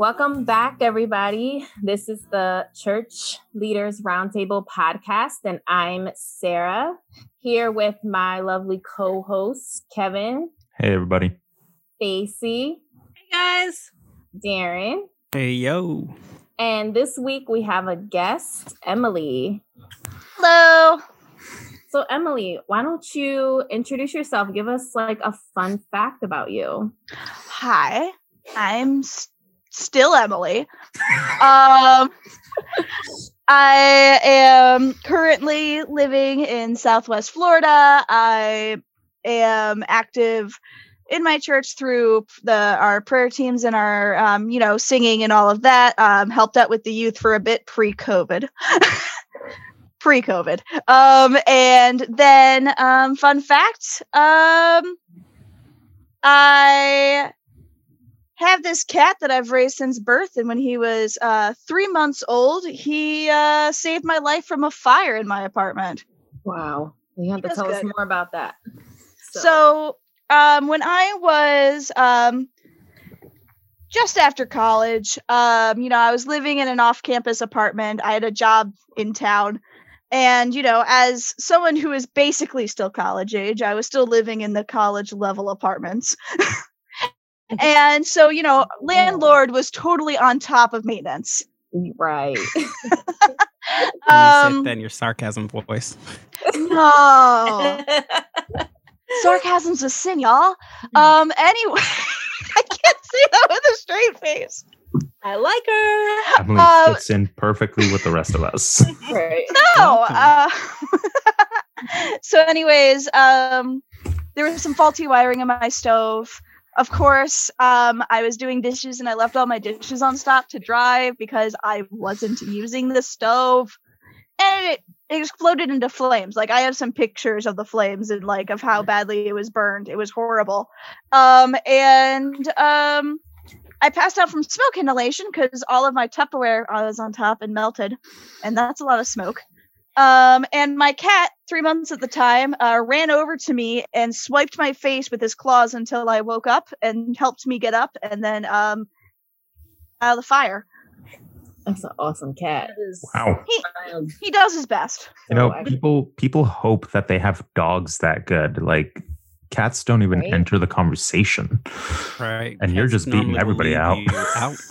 Welcome back, everybody. This is the Church Leaders Roundtable podcast, and I'm Sarah here with my lovely co hosts, Kevin. Hey, everybody. Stacy. Hey, guys. Darren. Hey, yo. And this week we have a guest, Emily. Hello. So, Emily, why don't you introduce yourself? Give us like a fun fact about you. Hi, I'm still Emily. um, I am currently living in Southwest Florida. I am active in my church through the our prayer teams and our um, you know singing and all of that. Um, helped out with the youth for a bit pre-COVID. pre-COVID. Um, and then um, fun fact, um, I have this cat that I've raised since birth, and when he was uh, three months old, he uh, saved my life from a fire in my apartment. Wow, you have to That's tell us more about that. So, um, when I was um, just after college, um, you know, I was living in an off-campus apartment. I had a job in town, and you know, as someone who is basically still college age, I was still living in the college level apartments. and so, you know, landlord was totally on top of maintenance. right. When you Um, said your sarcasm voice. no. Sarcasm's a sin, y'all. Um, anyway, I can't say that with a straight face. I like her. Emily Uh, fits in perfectly with the rest of us. Right. No. Uh, so, anyways, um, there was some faulty wiring in my stove. Of course, um, I was doing dishes and I left all my dishes on stop to dry because I wasn't using the stove, and it, exploded into flames. Like I have some pictures of the flames and like of how badly it was burned. It was horrible. Um, and um, I passed out from smoke inhalation because all of my Tupperware was on top and melted, and that's a lot of smoke. Um, and my cat, three months at the time, uh, ran over to me and swiped my face with his claws until I woke up and helped me get up and then um, out of the fire. That's an awesome cat. Wow. He he does his best. You know, people people hope that they have dogs that good. Like cats don't even Right? enter the conversation. Right. And you're just beating everybody out. out.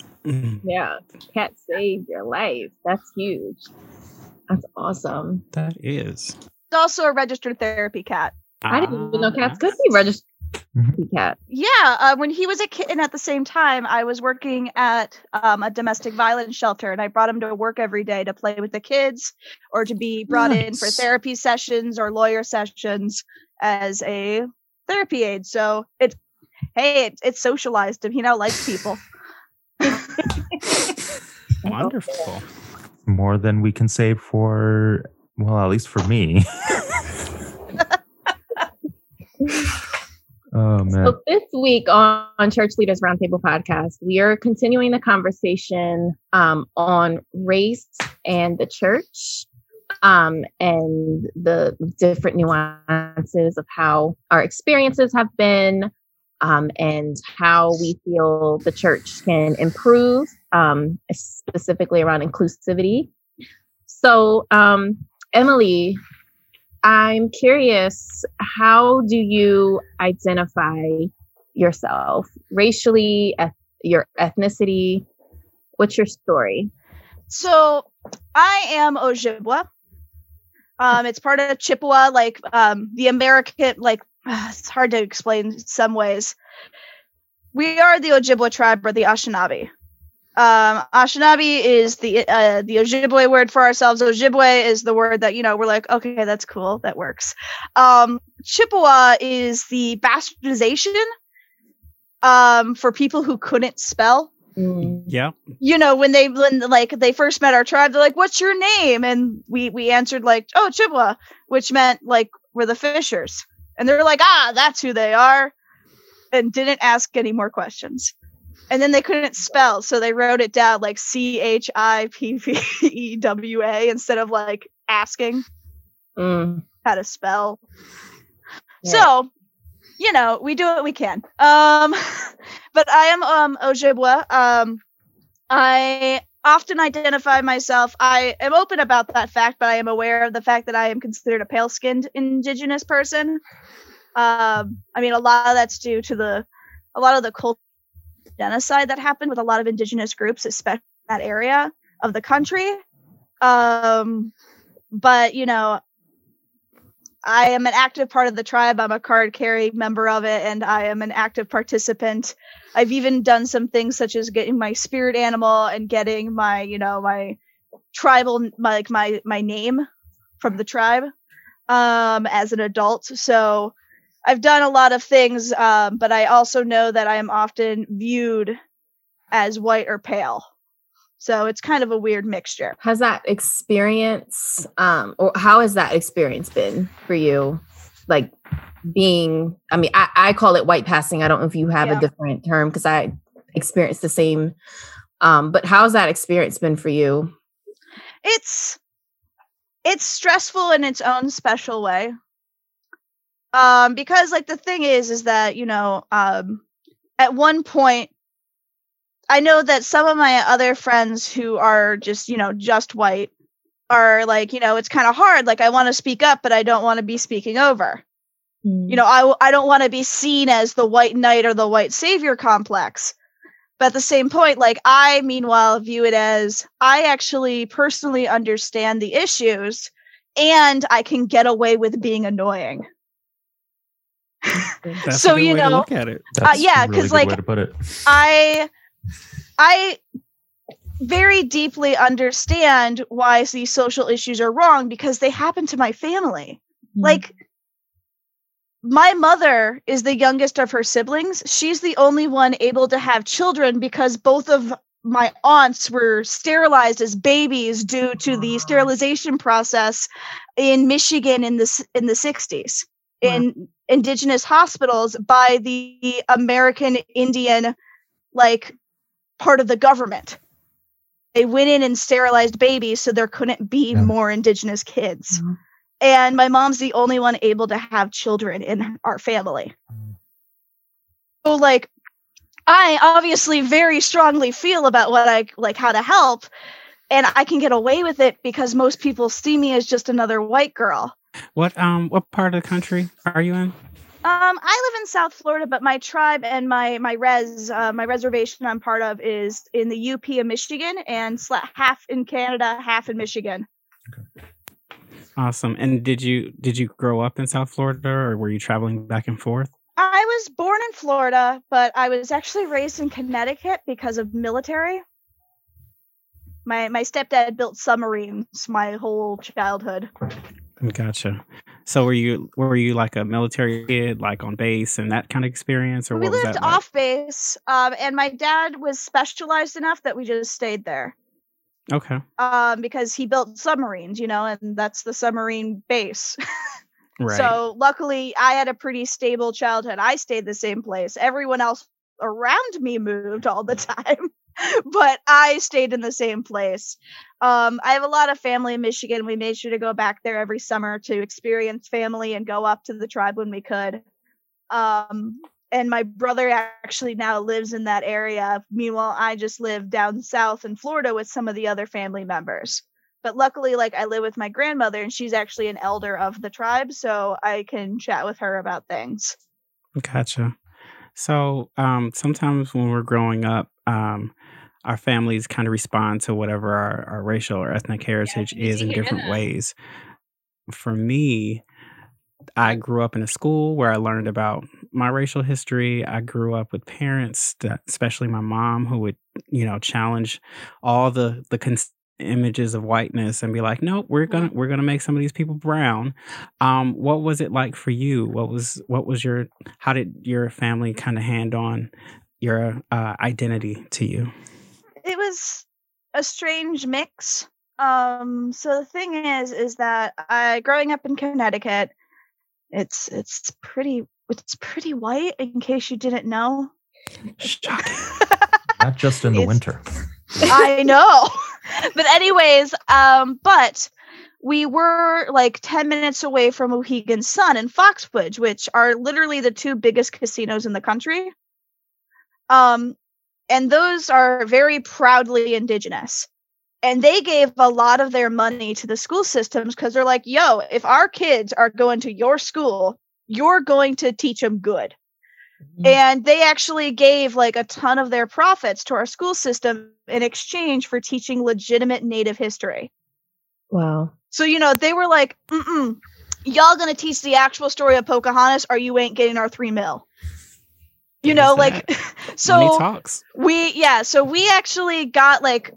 Yeah, cat saved your life. That's huge. That's awesome. that is. It's also a registered therapy cat. I didn't even know Ah, cats could be registered cat. Yeah, uh, when he was a kitten at the same time, I was working at um, a domestic violence shelter, and I brought him to work every day to play with the kids or to be brought in for therapy sessions or lawyer sessions as a therapy aid. So it's hey, it's, it's socialized him. He now likes people. Wonderful. More than we can say for well, at least for me. oh man. So this week on, on Church Leaders Roundtable podcast, we are continuing the conversation um, on race and the church, um, and the different nuances of how our experiences have been, um, and how we feel the church can improve, um, specifically around inclusivity. So, um, Emily, I'm curious, how do you identify yourself racially, eth- your ethnicity? What's your story? So I am Ojibwa. Um, it's part of Chippewa, like um, the American, like it's hard to explain some ways. We are the Ojibwa tribe or the Anishinaabe. Um, Anishinaabe is the uh, the Ojibwe word for ourselves. Ojibwe is the word that you know we're like, okay, that's cool, that works. Um, Chippewa is the bastardization um, for people who couldn't spell Mm, Yeah. you know when they when like they first met our tribe they're like what's your name and we we answered like oh chippewa which meant like we're the fishers and they're like ah that's who they are and didn't ask any more questions and then they couldn't spell so they wrote it down like c-h-i-p-p-e-w-a instead of like asking mm, how to spell Yeah. so you know we do what we can um but i am um ojibwa um I often identify myself. I am open about that fact, but I am aware of the fact that I am considered a pale skinned indigenous person. Um, I mean, a lot of that's due to the a lot of the cult genocide that happened with a lot of indigenous groups, especially that area of the country. Um, but you know, I am an active part of the tribe. I'm a card carry member of it, and I am an active participant. I've even done some things such as getting my spirit animal and getting my, you know, my tribal, my, like my my name from the tribe um, as an adult. So I've done a lot of things, um, but I also know that I am often viewed as white or pale. So it's kind of a weird mixture. Has that experience, um, or how has that experience been for you? Like being, I mean, I, I call it white passing. I don't know if you have Yeah. a different term because I experienced the same. Um, but how's that experience been for you? it's it's stressful in its own special way um because like the thing is is that you know um at one point i know that some of my other friends who are just you know just white are like you know it's kind of hard like i want to speak up but i don't want to be speaking over. You know I I don't want to be seen as the white knight or the white savior complex but at the same point like i meanwhile view it as i actually personally understand the issues and i can get away with being annoying So, a good you way to know, look at it. That's uh, yeah, because really 'cause, good like, way to put it. i i very deeply understand why these social issues are wrong because they happen to my family. Hmm. Like my mother is the youngest of her siblings. She's the only one able to have children because both of my aunts were sterilized as babies due to the sterilization process in Michigan in the in the 60s in indigenous hospitals by the American Indian like part of the government they went in and sterilized babies so there couldn't be Yeah. more indigenous kids Mhm. and my mom's the only one able to have children in our family. So like I obviously very strongly feel about what I like how to help and I can get away with it because most people see me as just another white girl. What um what part of the country are you in? Um, I live in South Florida, but my tribe and my my res uh, my reservation I'm part of is in the UP of Michigan and half in Canada, half in Michigan. Okay. Awesome. And did you did you grow up in South Florida or were you traveling back and forth? I was born in Florida, but I was actually raised in Connecticut because of military. My my stepdad built submarines my whole childhood. Gotcha. So were you were you like a military kid, like on base and that kind of experience, or we lived that like? off base, um, and my dad was specialized enough that we just stayed there. Okay, Um, because he built submarines, you know, and that's the submarine base. right. So luckily, I had a pretty stable childhood. I stayed the same place. Everyone else around me moved all the time, but I stayed in the same place. Um, I have a lot of family in Michigan. We made sure to go back there every summer to experience family and go up to the tribe when we could. Um, and my brother actually now lives in that area. Meanwhile, I just live down south in Florida with some of the other family members but luckily like i live with my grandmother and she's actually an elder of the tribe so i can chat with her about things Gotcha. So um, sometimes when we're growing up, um, our families kind of respond to whatever our, our racial or ethnic heritage you is in different that. ways. For me, I grew up in a school where I learned about my racial history. I grew up with parents, that, especially my mom, who would, you know, challenge all the the images of whiteness and be like, "No, we're gonna we're gonna make some of these people brown." Um, what was it like for you? What was what was your how did your family kind of hand on your uh, identity to you? it was a strange mix um so the thing is is that i growing up in connecticut it's it's pretty it's pretty white in case you didn't know Shocking. Not just in the It's- winter. I know. but anyways, um, but we were like 10 minutes away from Mohegan Sun and Foxwoods, which are literally the two biggest casinos in the country. Um, and those are very proudly indigenous. And they gave a lot of their money to the school systems because they're like, yo, if our kids are going to your school, you're going to teach them good. Mm-hmm. And they actually gave like a ton of their profits to our school system in exchange for teaching legitimate Native history. Wow. So, you know, they were like, Mm-mm, y'all gonna teach the actual story of Pocahontas or you ain't getting our three mil. You know, like, so talks. we, yeah, so we actually got like,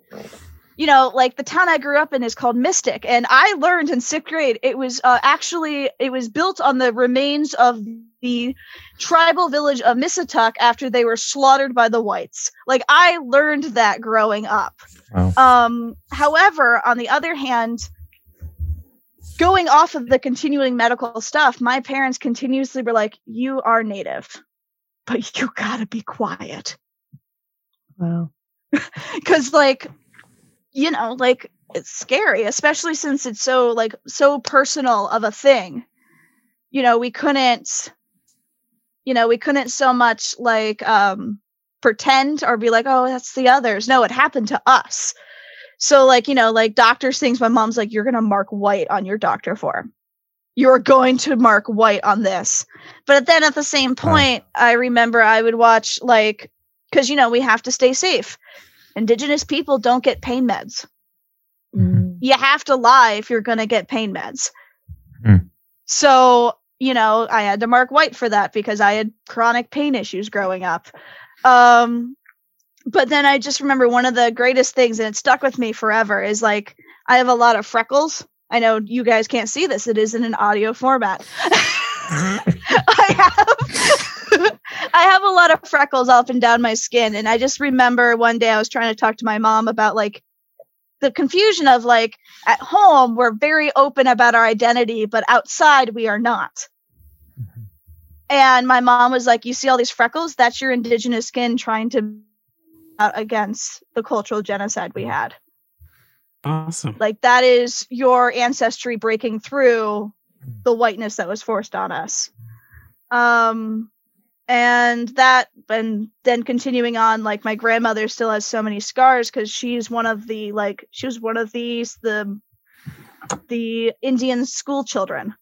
you know, like the town I grew up in is called Mystic. And I learned in sixth grade, it was uh, actually, it was built on the remains of the tribal village of Missatuck after they were slaughtered by the whites. Like I learned that growing up. Wow. Um, however, on the other hand, going off of the continuing medical stuff, my parents continuously were like, "You are native, but you gotta be quiet." Wow. Because, like, you know, like it's scary, especially since it's so like so personal of a thing. You know, we couldn't, you know, we couldn't so much like um pretend or be like, "Oh, that's the others." No, it happened to us. So like, you know, like doctors things my mom's like, you're gonna mark white on your doctor form. You're going to mark white on this. But then at the same point, I remember I would watch like because you know, we have to stay safe. Indigenous people don't get pain meds. Mm. You have to lie if you're gonna get pain meds. Hmm. So, you know, I had to mark white for that because I had chronic pain issues growing up. Um but then I just remember one of the greatest things, and it stuck with me forever, is like I have a lot of freckles. I know you guys can't see this; it is in an audio format. I have I have a lot of freckles up and down my skin, and I just remember one day I was trying to talk to my mom about like the confusion of like at home we're very open about our identity, but outside we are not. And my mom was like, "You see all these freckles? That's your indigenous skin trying to out against the cultural genocide we had. Awesome. Like that is your ancestry breaking through the whiteness that was forced on us. Um and that and then continuing on like my grandmother still has so many scars cuz she's one of the like she was one of these the the Indian school children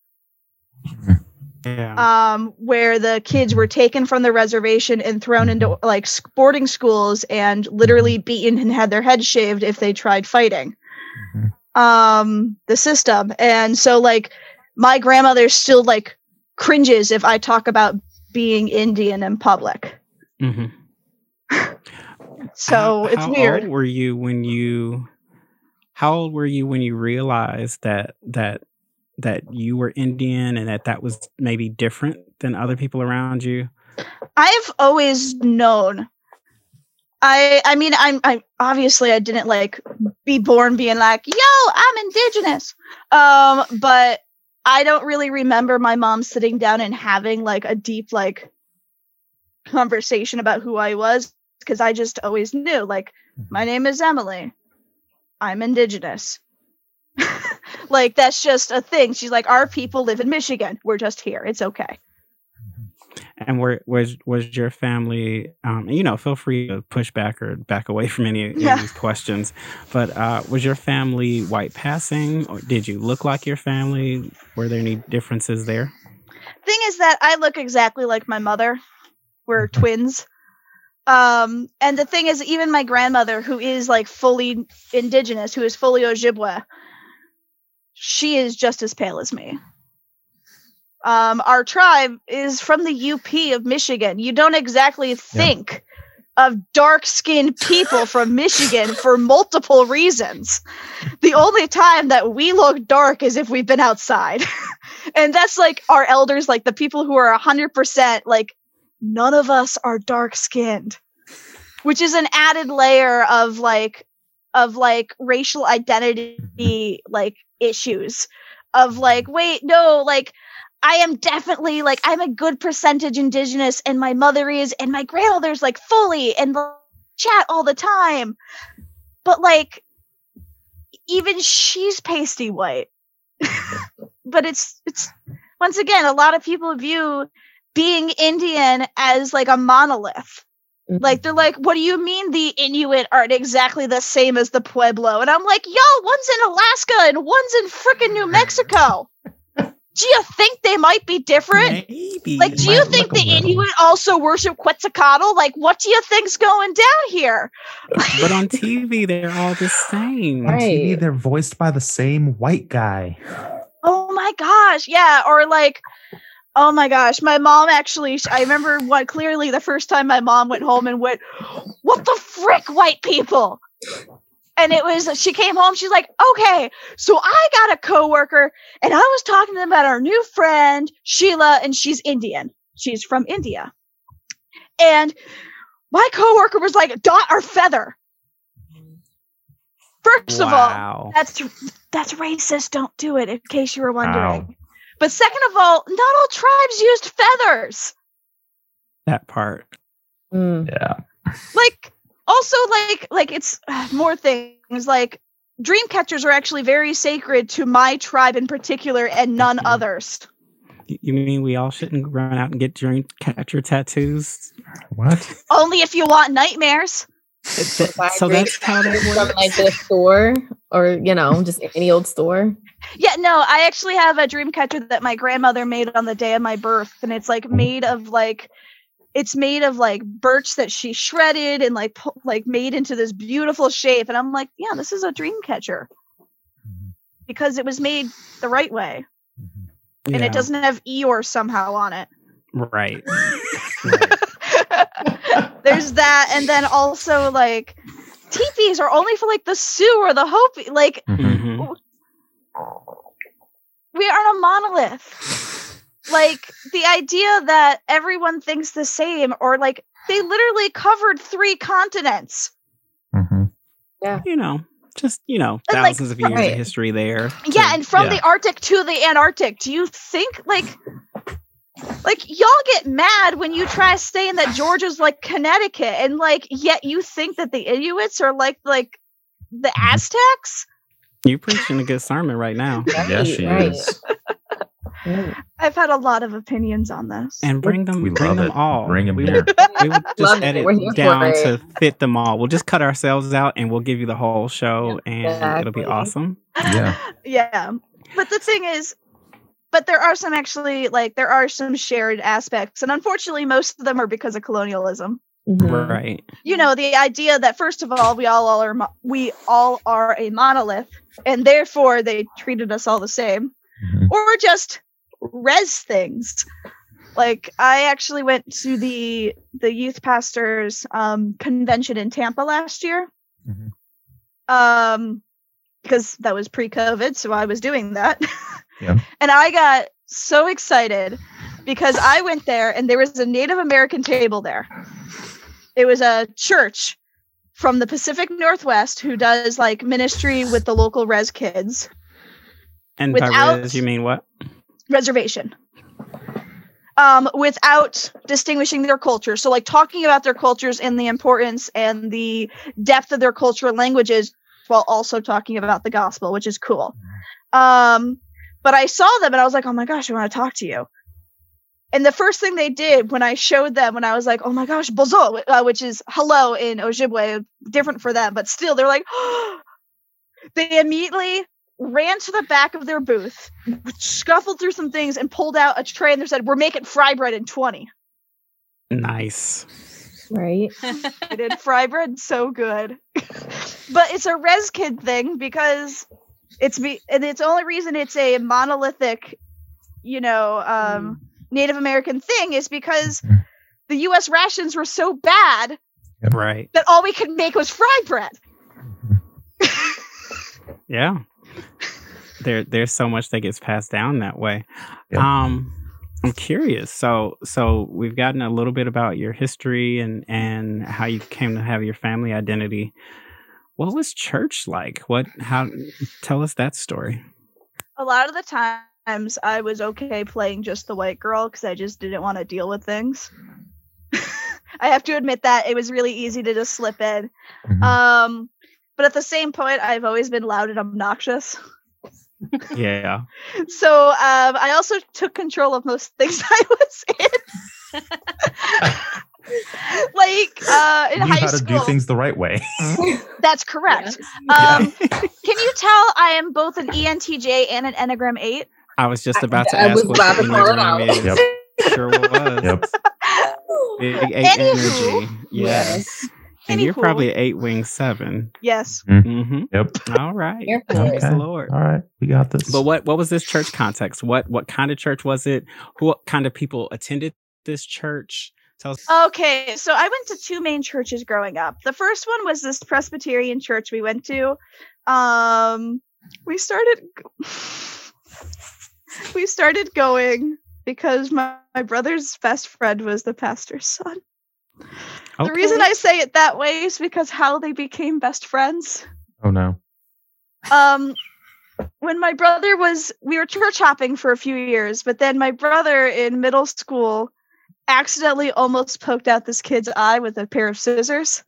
Yeah. um, where the kids were taken from the reservation and thrown into like boarding schools and literally beaten and had their heads shaved if they tried fighting Mhm. um, the system. And so, like, my grandmother still like cringes if I talk about being Indian in public. hmm So it's how weird. Old were you when you? How old were you when you realized that that that you were Indian and that that was maybe different than other people around you? I've always known. I I mean I'm I obviously I didn't like be born being like, "Yo, I'm indigenous." Um but I don't really remember my mom sitting down and having like a deep like conversation about who I was because I just always knew like mm-hmm. my name is Emily. I'm indigenous. like that's just a thing. She's like our people live in Michigan. We're just here. It's okay. And were was was your family? Um, you know, feel free to push back or back away from any, any Yeah. of these questions. But uh, was your family white passing, or did you look like your family? Were there any differences there? thing is that I look exactly like my mother. We're twins. Um, and the thing is, even my grandmother, who is like fully indigenous, who is fully Ojibwe, she is just as pale as me. Um, our tribe is from the UP of Michigan. You don't exactly think of dark skinned people from Michigan for multiple reasons. The only time that we look dark is if we've been outside. and that's like our elders, like the people who are 100% like, none of us are dark skinned, which is an added layer of like, of like racial identity, like issues of like, wait, no, like, I am definitely like I'm a good percentage indigenous and my mother is and my grandmother's like fully and chat all the time. But like even she's pasty white. but it's it's once again a lot of people view being Indian as like a monolith. Mm-hmm. Like they're like, what do you mean the Inuit aren't exactly the same as the Pueblo? And I'm like, yo, one's in Alaska and one's in freaking New Mexico. Do you think they might be different? Maybe. Like, do you think the. Inuit also worship Quetzalcoatl? Like, what do you think's going down here? but on TV, they're all the same. On TV, they're voiced by the same white guy. Oh my gosh, yeah. Or like, oh my gosh, my mom actually. I remember what clearly the first time my mom went home and went, "What the frick, white people." And it was she came home. She's like, "Okay, so I got a coworker, and I was talking to them about our new friend Sheila, and she's Indian. She's from India, and my coworker was like, dot or feather." First of all, that's that's racist. Don't do it. In case you were wondering. Wow. But second of all, not all tribes used feathers. that part. Mm. Yeah. Like also like like it's uh, more things like dream catchers are actually very sacred to my tribe in particular and none Mhm. others. You mean we all shouldn't run out and get dream catcher tattoos? What? Only if you want nightmares. Th- Buy so dream that's how that from works. like the store or you know just any old store. Yeah, no, I actually have a dream catcher that my grandmother made on the day of my birth, and it's like made of like it's made of like birch that she shredded and like pu- like made into this beautiful shape and i'm like yeah this is a dream catcher because it was made the right way and Yeah, it doesn't have eeyore somehow on it Right. right. there's that and then also like teepees are only for like the sioux or the hopi like Mhm. Mhm. we aren't a monolith. Like the idea that everyone thinks the same, or like they literally covered three continents. Mhm. You know, just you know, And, like, thousands of years right. of history there. Yeah, to- and from yeah. the Arctic to the Antarctic. Do you think like like y'all get mad when you try saying that Georgia's like Connecticut and like yet you think that the Inuits are like like the Aztecs? you preaching a good sermon right now. Yeah, she Right. is. Mm. I've had a lot of opinions on this. And bring them, We bring love them it. all. Bring 'em we here. Will, we will just Love it. edit We're here for down to fit them all. We'll just cut ourselves out, and we'll give you the whole show, and it'll be awesome. Yeah. yeah but the thing is but there are some actually like there are some shared aspects and unfortunately most of them are because of colonialism Mhm. Right. you know the idea that first of all we all, all are mo- we all are a monolith and therefore they treated us all the same Mhm. or just res things like i actually went to the the youth pastors um convention in tampa last year Mhm. um because that was pre-covid so i was doing that Yeah. and i got so excited because i went there and there was a native american table there it was a church from the pacific northwest who does like ministry with the local res kids And by Without- res, you mean what? Reservation um without distinguishing their culture. So like talking about their cultures and the importance and the depth of their cultural languages while also talking about the gospel which is cool. Um but i saw them and i was like oh my gosh i want to talk to you. And the first thing they did when i showed them when i was like oh my gosh boozhoo uh, which is hello in ojibwe different for them but still they're like they immediately ran to the back of their booth scuffled through some things and pulled out a tray and they said, We're making fry bread in 20. Nice. Right. I did fry bread so good. but it's a res kid thing because it's be and it's the only reason it's a monolithic, you know, um Native American thing is because the US rations were so bad Right. that all we could make was fry bread. Yeah. There, there's so much that gets passed down that way. Yep. Um, I'm curious. So, so we've gotten a little bit about your history and and how you came to have your family identity. What was church like? What? How? Tell us that story. A lot of the times I was okay playing just the white girl because I just didn't want to deal with things. I have to admit that it was really easy to just slip in. Mhm. Um, but at the same point, I've always been loud and obnoxious. Yeah. So um, I also took control of most things I was in. like uh, in Knew high how to school. do things the right way. That's correct. Yeah. Um, can you tell I am both an ENTJ and an Enneagram 8? I was just about to I ask was what about the to call it. Enneagram is. Yep. Sure was. Yep. Big eight Anywho. energy. Yes. And you're Anywho. probably eight wing seven. Yes. Mm-hmm. Yep. All right. Here for Praise it. the Lord. All right. We got this. But what what was this church context? What what kind of church was it? Who what kind of people attended this church? Tell us. Okay, so I went to two main churches growing up. The first one was this Presbyterian church we went to. Um, we started we started going because my, my brother's best friend was the pastor's son. The reason I say it that way is because how they became best friends. oh no. Um, when my brother was, we were church hopping for a few years, but then my brother in middle school accidentally almost poked out this kid's eye with a pair of scissors,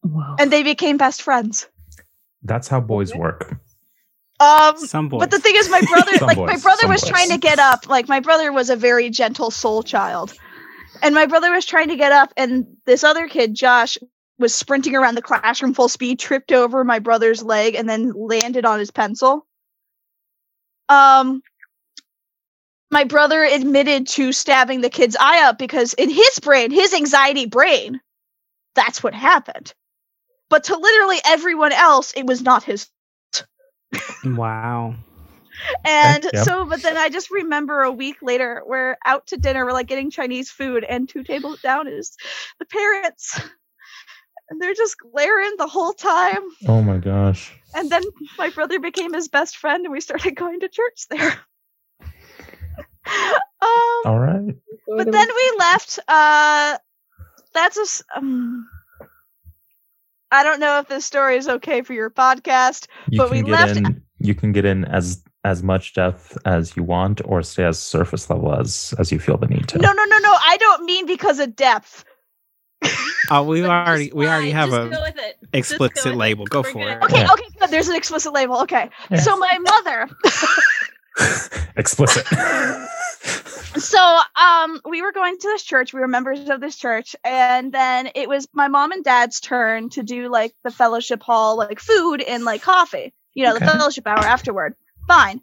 Whoa. and they became best friends. That's how boys work. Um, Some boys. but the thing is, my brother, Some like my brother some was boys. trying to get up. Like my brother was a very gentle soul child, and my brother was trying to get up, and this other kid, Josh, was sprinting around the classroom full speed, tripped over my brother's leg, and then landed on his pencil. Um, my brother admitted to stabbing the kid's eye out because in his brain, his anxiety brain, that's what happened. But to literally everyone else, it was not his wow. And yeah. so, but then I just remember a week later, we're out to dinner, we're like getting Chinese food, and two tables down is the parents. And they're just glaring the whole time. Oh my gosh. And then my brother became his best friend, and we started going to church there. um, All right. but then we left. Uh, that's a. s- Um, I don't know if this story is okay for your podcast. You But we left- in you can get in as as much depth as you want or stay as surface level as as you feel the need to. No, no, no, no. I don't mean because of depth. Oh, we already we already have just a go with it. Just go explicit with it. label. Go We're for good. it. Okay, Yeah. okay, good. There's an explicit label. Okay. Yeah. So my mother. Explicit. so um we were going to this church. We were members of this church, and then it was my mom and dad's turn to do like the fellowship hall, like food and like coffee. You know, the fellowship hour afterward. Fine.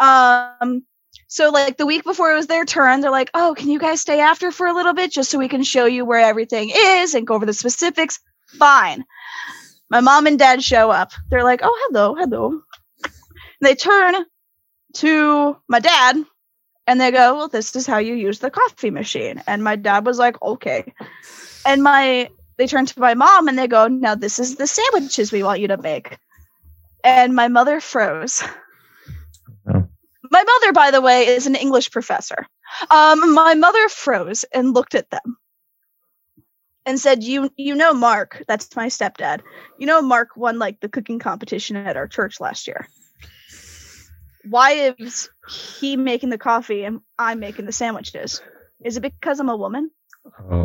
Um so like the week before it was their turn, they're like, "Oh, can you guys stay after for a little bit just so we can show you where everything is and go over the specifics?" Fine. My mom and dad show up. They're like, "Oh, hello, hello." They turn to my dad and they go, Well, this is how you use the coffee machine. And my dad was like, Okay. And my they turn to my mom and they go, Now this is the sandwiches we want you to make. And my mother froze. My mother, by the way, is an English professor. Um, my mother froze and looked at them and said, You you know Mark, that's my stepdad. You know Mark won like the cooking competition at our church last year. Why is he making the coffee and I'm making the sandwiches? Is it because I'm a woman?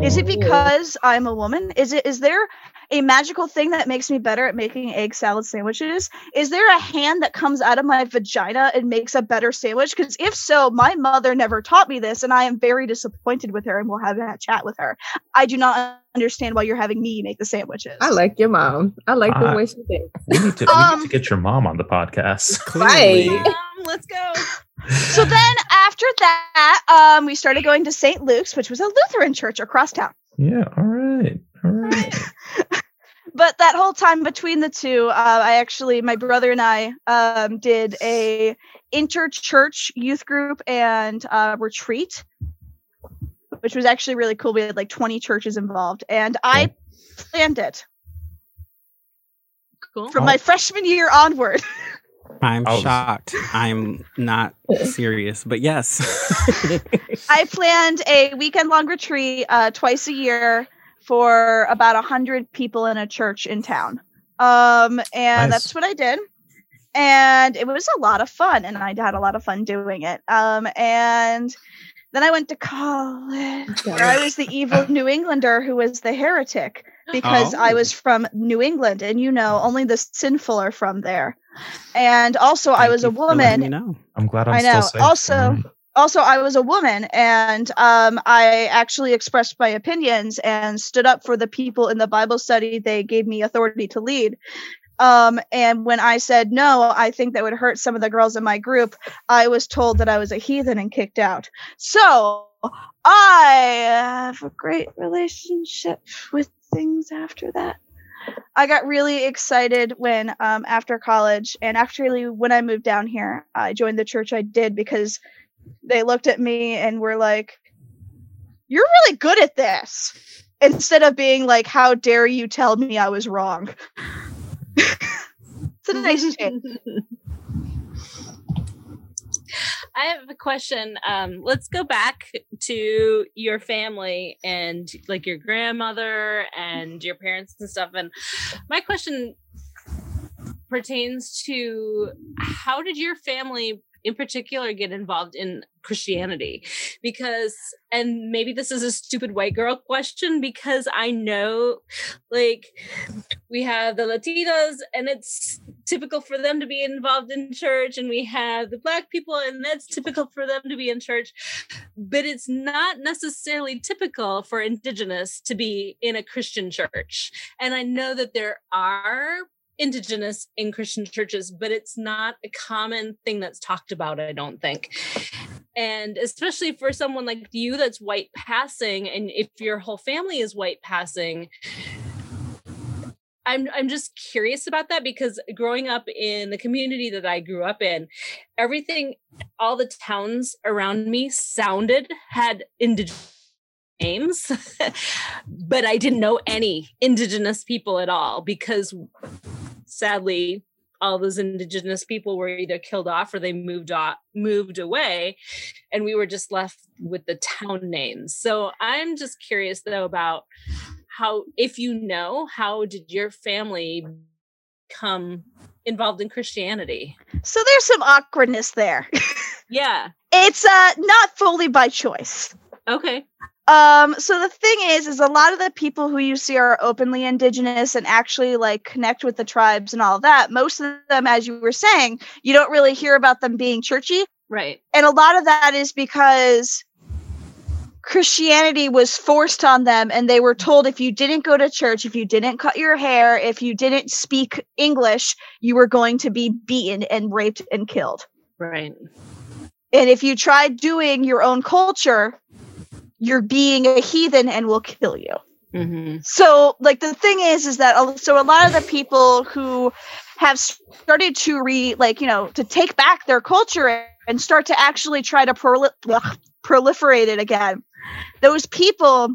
Is it Oh. because I'm a woman? Is it is there a magical thing that makes me better at making egg salad sandwiches? Is there a hand that comes out of my vagina and makes a better sandwich? Because if so, my mother never taught me this, and I am very disappointed with her, and we'll have that chat with her. I do not understand why you're having me make the sandwiches. I like your mom. I like the Ah. way she thinks. we need to, we Um, need to get your mom on the podcast. Clearly. Right. Um, let's go. So then after that, um, we started going to St. Luke's, which was a Lutheran church across town. Yeah, all right. All right. but that whole time between the two uh, i actually my brother and i um, did a inter-church youth group and uh, retreat which was actually really cool we had like 20 churches involved and i planned it Cool. from Oh. my freshman year onward I'm I was- shocked. I'm not serious, but yes. i planned a weekend long retreat uh, twice a year for about 100 people in a church in town um, and Nice. that's what i did and it was a lot of fun and i had a lot of fun doing it um, and then i went to college where i was the evil new englander who was the heretic because i Oh. was from new england and you know only the sinful are from there and also i was a for letting me woman know. I'm glad I'm I still know. safe. Also- All right. also I was a woman and um, I actually expressed my opinions and stood up for the people in the Bible study they gave me authority to lead. Um, and when I said no, I think that would hurt some of the girls in my group, I was told that I was a heathen and kicked out. So I have a great relationship with things after that. I got really excited when um, after college and actually when I moved down here, I joined the church I did because they looked at me and were like, You're really good at this. Instead of being like, How dare you tell me I was wrong? it's a nice change. I have a question. Um, let's go back to your family and like your grandmother and your parents and stuff. And my question pertains to how did your family in particular get involved in Christianity. Because and maybe this is a stupid white girl question because I know like we have the Latinos and it's typical for them to be involved in church and we have the black people and that's typical for them to be in church. But it's not necessarily typical for indigenous to be in a Christian church. And I know that there are indigenous in Christian churches, but it's not a common thing that's talked about, I don't think. And especially for someone like you that's white passing, and if your whole family is white passing, I'm I'm just curious about that because growing up in the community that I grew up in, everything, all the towns around me sounded had indigenous names, but I didn't know any indigenous people at all because sadly all those indigenous people were either killed off or they moved off moved away and we were just left with the town names so i'm just curious though about how if you know how did your family come involved in christianity So there's some awkwardness there. yeah it's uh not fully by choice. okay Um, so the thing is, is a lot of the people who you see are openly indigenous and actually like connect with the tribes and all that. Most of them, as you were saying, you don't really hear about them being churchy. right And a lot of that is because Christianity was forced on them and they were told if you didn't go to church, if you didn't cut your hair, if you didn't speak English, you were going to be beaten and raped and killed. right And if you tried doing your own culture, you're being a heathen and we'll kill you. mm-hmm. So, like the thing is, is that so a lot of the people who have started to re like you know to take back their culture and start to actually try to proli- ugh, proliferate it again, those people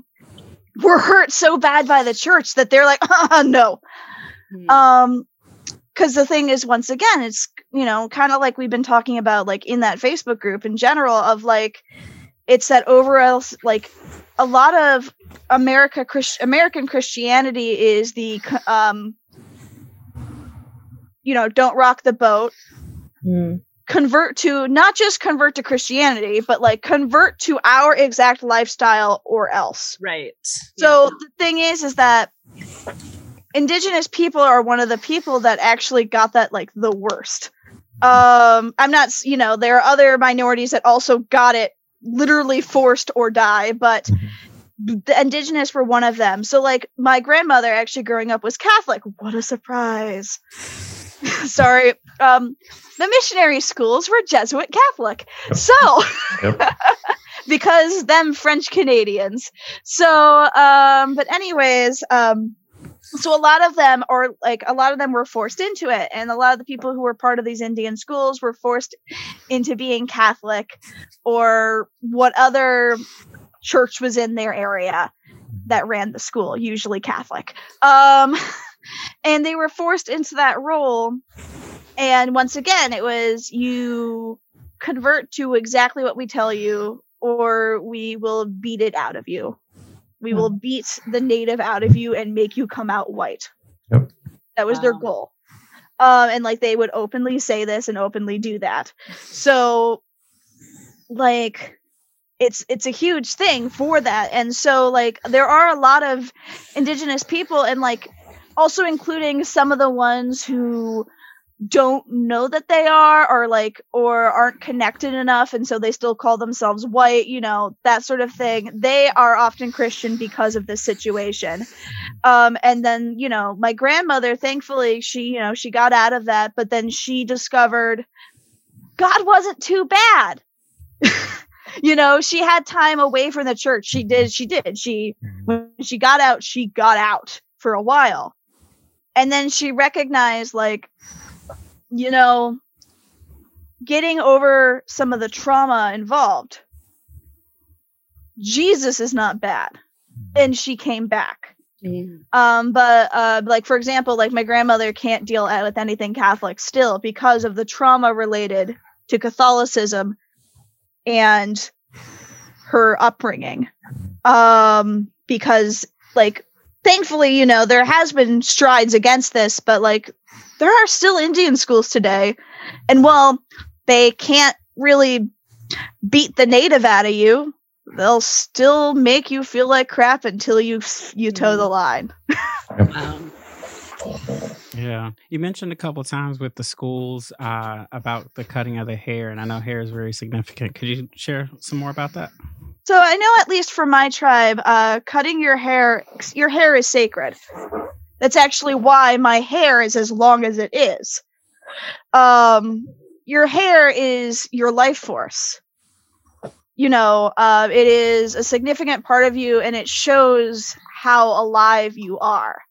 were hurt so bad by the church that they're like, uh, no, Hmm. um because the thing is once again it's you know kind of like we've been talking about like in that facebook group in general of like it's that overall like a lot of america Christ- american christianity is the um you know don't rock the boat Mm. convert to not just convert to christianity but like convert to our exact lifestyle or else right so the thing is, is that indigenous people are one of the people that actually got that like the worst. Um, I'm not, you know, there are other minorities that also got it literally forced or die, but the indigenous were one of them. So like my grandmother actually growing up was Catholic. What a surprise. Sorry. Um, the missionary schools were Jesuit Catholic. So Yep. because them French Canadians. So, um, but anyways, um, so a lot of them are like a lot of them were forced into it, and a lot of the people who were part of these Indian schools were forced into being Catholic or what other church was in their area that ran the school, usually Catholic. Um, and they were forced into that role. And once again, it was you convert to exactly what we tell you, or we will beat it out of you. We will beat the native out of you and make you come out white. Yep. That was their goal. Um, and like they would openly say this and openly do that. So, like, it's it's a huge thing for that. And so, like, there are a lot of indigenous people, and like, also including some of the ones who don't know that they are or like or aren't connected enough and so they still call themselves white you know that sort of thing. They are often christian because of this situation. Um and then you know my grandmother thankfully she you know she got out of that but then she discovered god wasn't too bad. You know she had time away from the church. She did she did. She when she got out she got out for a while. And then she recognized like you know, getting over some of the trauma involved. Jesus is not bad. And she came back. Um, but uh, like for example, like my grandmother can't deal with anything Catholic still because of the trauma related to Catholicism and her upbringing. Um, because like thankfully, you know, there has been strides against this, but like there are still Indian schools today. And while they can't really beat the native out of you, they'll still make you feel like crap until you you toe the line. Um, Yeah, you mentioned a couple times with the schools uh, about the cutting of the hair, and I know hair is very significant. Could you share some more about that? So I know at least for my tribe, uh, cutting your hair your hair is sacred. That's actually why my hair is as long as it is. Um, your hair is your life force. You know, uh, it is a significant part of you, and it shows how alive you are.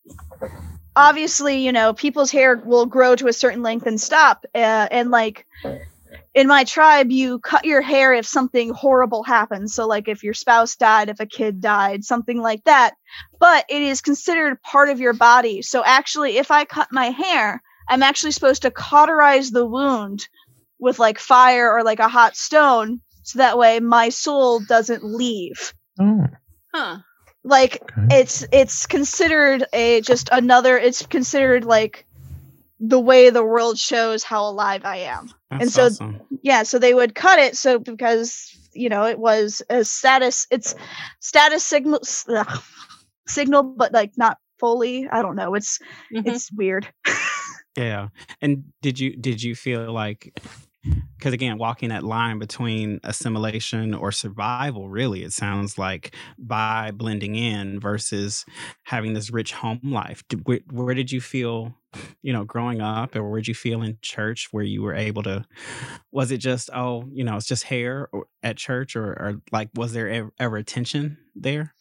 Obviously, you know, people's hair will grow to a certain length and stop, uh, and like in my tribe, you cut your hair if something horrible happens. So, like if your spouse died, if a kid died, something like that. But it is considered part of your body. So, actually, if I cut my hair, I'm actually supposed to cauterize the wound with like fire or like a hot stone. So that way my soul doesn't leave. Oh, huh. Like okay. it's it's considered a just another it's considered like the way the world shows how alive I am. That's And so- awesome. yeah so they would cut it so because you know it was a status it's status signal ugh, signal but like not fully i don't know it's Mhm. it's weird Yeah. And did you did you feel like because again, walking that line between assimilation or survival, really, it sounds like by blending in versus having this rich home life. Where, where did you feel, you know, growing up, or where did you feel in church where you were able to? Was it just oh, you know, it's just hair or, at church, or, or like was there ever, ever tension there?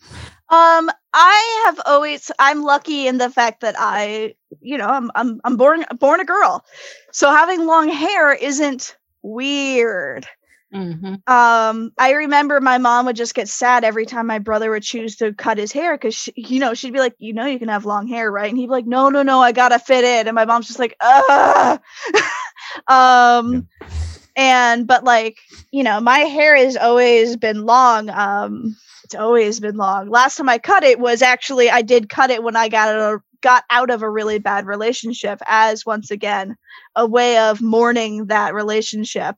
um i have always i'm lucky in the fact that i you know i'm i'm, I'm born born a girl so having long hair isn't weird Mhm. um i remember my mom would just get sad every time my brother would choose to cut his hair because you know she'd be like you know you can have long hair right? And he'd be like no no no i gotta fit in, and my mom's just like Ugh. um and but like you know my hair has always been long um it's always been long. Last time i cut it was actually i did cut it when i got of, got out of a really bad relationship as once again a way of mourning that relationship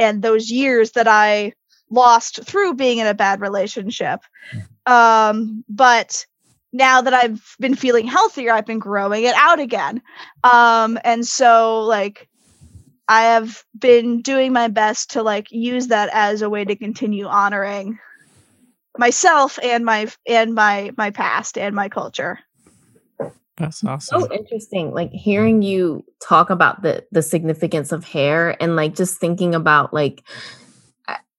and those years that I lost through being in a bad relationship. Um, but now that I've been feeling healthier, I've been growing it out again. Um, and so like I have been doing my best to like use that as a way to continue honoring myself and my and my my past and my culture. That's awesome. so interesting like hearing you talk about the the significance of hair and like just thinking about like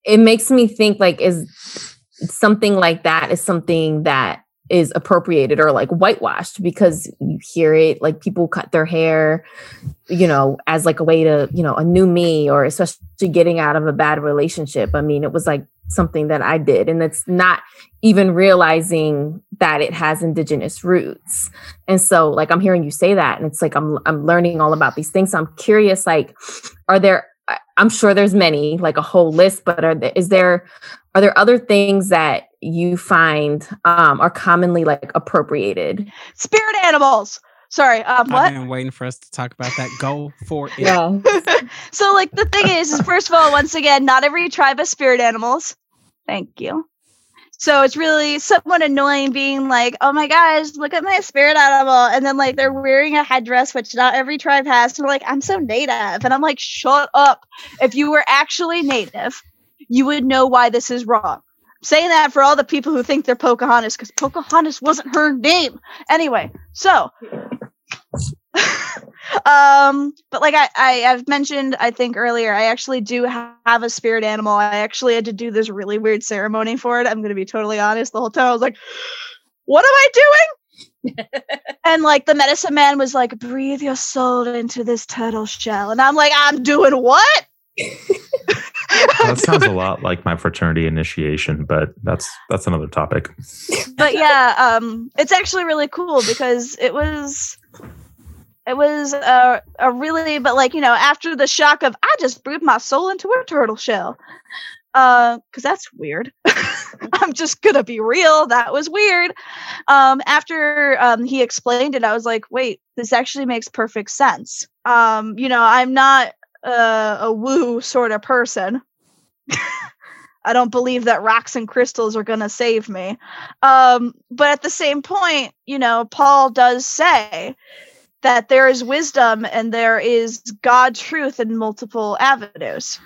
it makes me think like is something like that is something that is appropriated or like whitewashed because you hear it like people cut their hair you know as like a way to you know a new me or especially getting out of a bad relationship i mean it was like something that i did and it's not even realizing that it has indigenous roots and so like I'm hearing you say that and it's like I'm I'm learning all about these things. So I'm curious like are there I- I'm sure there's many like a whole list but are there, is there are there other things that you find um are commonly like appropriated? Spirit animals. Sorry, um what? I've been waiting for us to talk about that. Go for it. so like the thing is, is first of all, once again, not every tribe has spirit animals. Thank you. So it's really somewhat annoying being like, oh my gosh, look at my spirit animal. And then like they're wearing a headdress, which not every tribe has. And like, I'm so native. And I'm like, shut up. If you were actually native, you would know why this is wrong. Saying that for all the people who think they're Pocahontas, because Pocahontas wasn't her name. Anyway, so um but like I, I have mentioned i think earlier i actually do ha- have a spirit animal. I actually had to do this really weird ceremony for it i'm gonna be totally honest the whole time i was like what am i doing? And like the medicine man was like breathe your soul into this turtle shell. And i'm like i'm doing what That sounds a lot like my fraternity initiation, but that's that's another topic. but yeah um it's actually really cool because it was it was a, a really but like you know after the shock of i just breathed my soul into a turtle shell. Uh because that's weird. I'm just gonna be real that was weird. Um after um he explained it i was like wait this actually makes perfect sense. Um you know i'm not uh, a woo sort of person I don't believe that rocks and crystals are going to save me. Um, but at the same point, you know, Paul does say that there is wisdom and there is God truth in multiple avenues.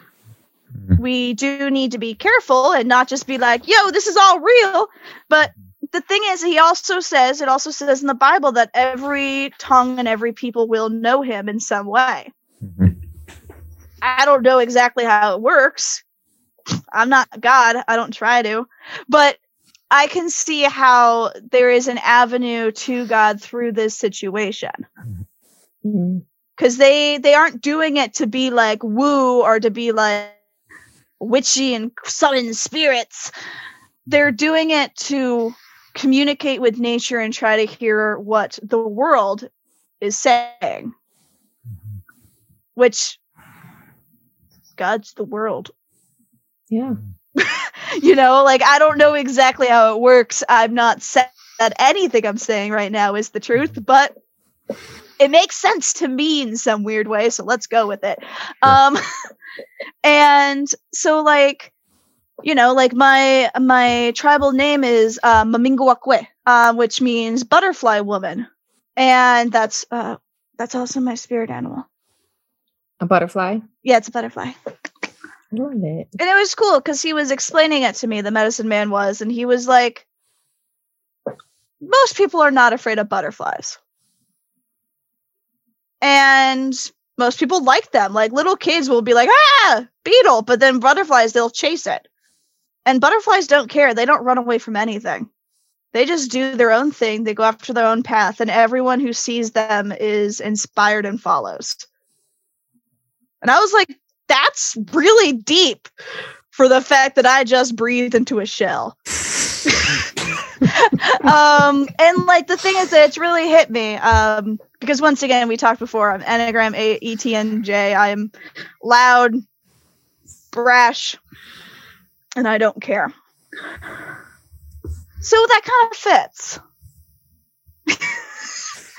Mhm. We do need to be careful and not just be like, yo, this is all real. But the thing is, he also says, it also says in the Bible that every tongue and every people will know him in some way. Mhm. I don't know exactly how it works. I'm not God. I don't try to. But I can see how there is an avenue to God through this situation. Mhm. Cuz they they aren't doing it to be like woo or to be like witchy and summon spirits. They're doing it to communicate with nature and try to hear what the world is saying. Which God's the world. Yeah. you know, like I don't know exactly how it works. I'm not saying that anything I'm saying right now is the truth, but it makes sense to me in some weird way. So let's go with it. Um, and so like, you know, like my my tribal name is uh, Maminguakwe, uh, which means butterfly woman, and that's uh, that's also my spirit animal. A butterfly. Yeah, it's a butterfly. I love it. and it was cool because he was explaining it to me the medicine man was and he was like most people are not afraid of butterflies. And most people like them. Like little kids will be like ah beetle but then butterflies they'll chase it. And butterflies don't care. They don't run away from anything. They just do their own thing. They go after their own path and everyone who sees them is inspired and follows. And i was like that's really deep for the fact that I just breathed into a shell. um, and like the thing is that it's really hit me. Um, because once again, we talked before, I'm Enneagram A E T N J. I'm loud, brash, and I don't care. So that kind of fits.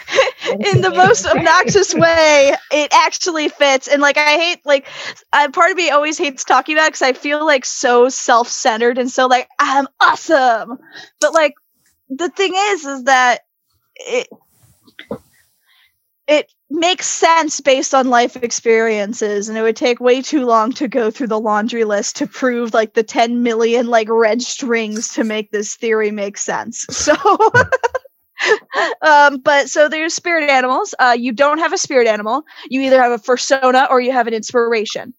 in the most obnoxious way it actually fits. And like i hate like I, part of me always hates talking about it because i feel like so self-centered and so like i'm awesome. But like the thing is is that it it makes sense based on life experiences and it would take way too long to go through the laundry list to prove like the 10 million like red strings to make this theory make sense. So hmm. Um, but so there's spirit animals. Uh, you don't have a spirit animal. You either have a persona or you have an inspiration.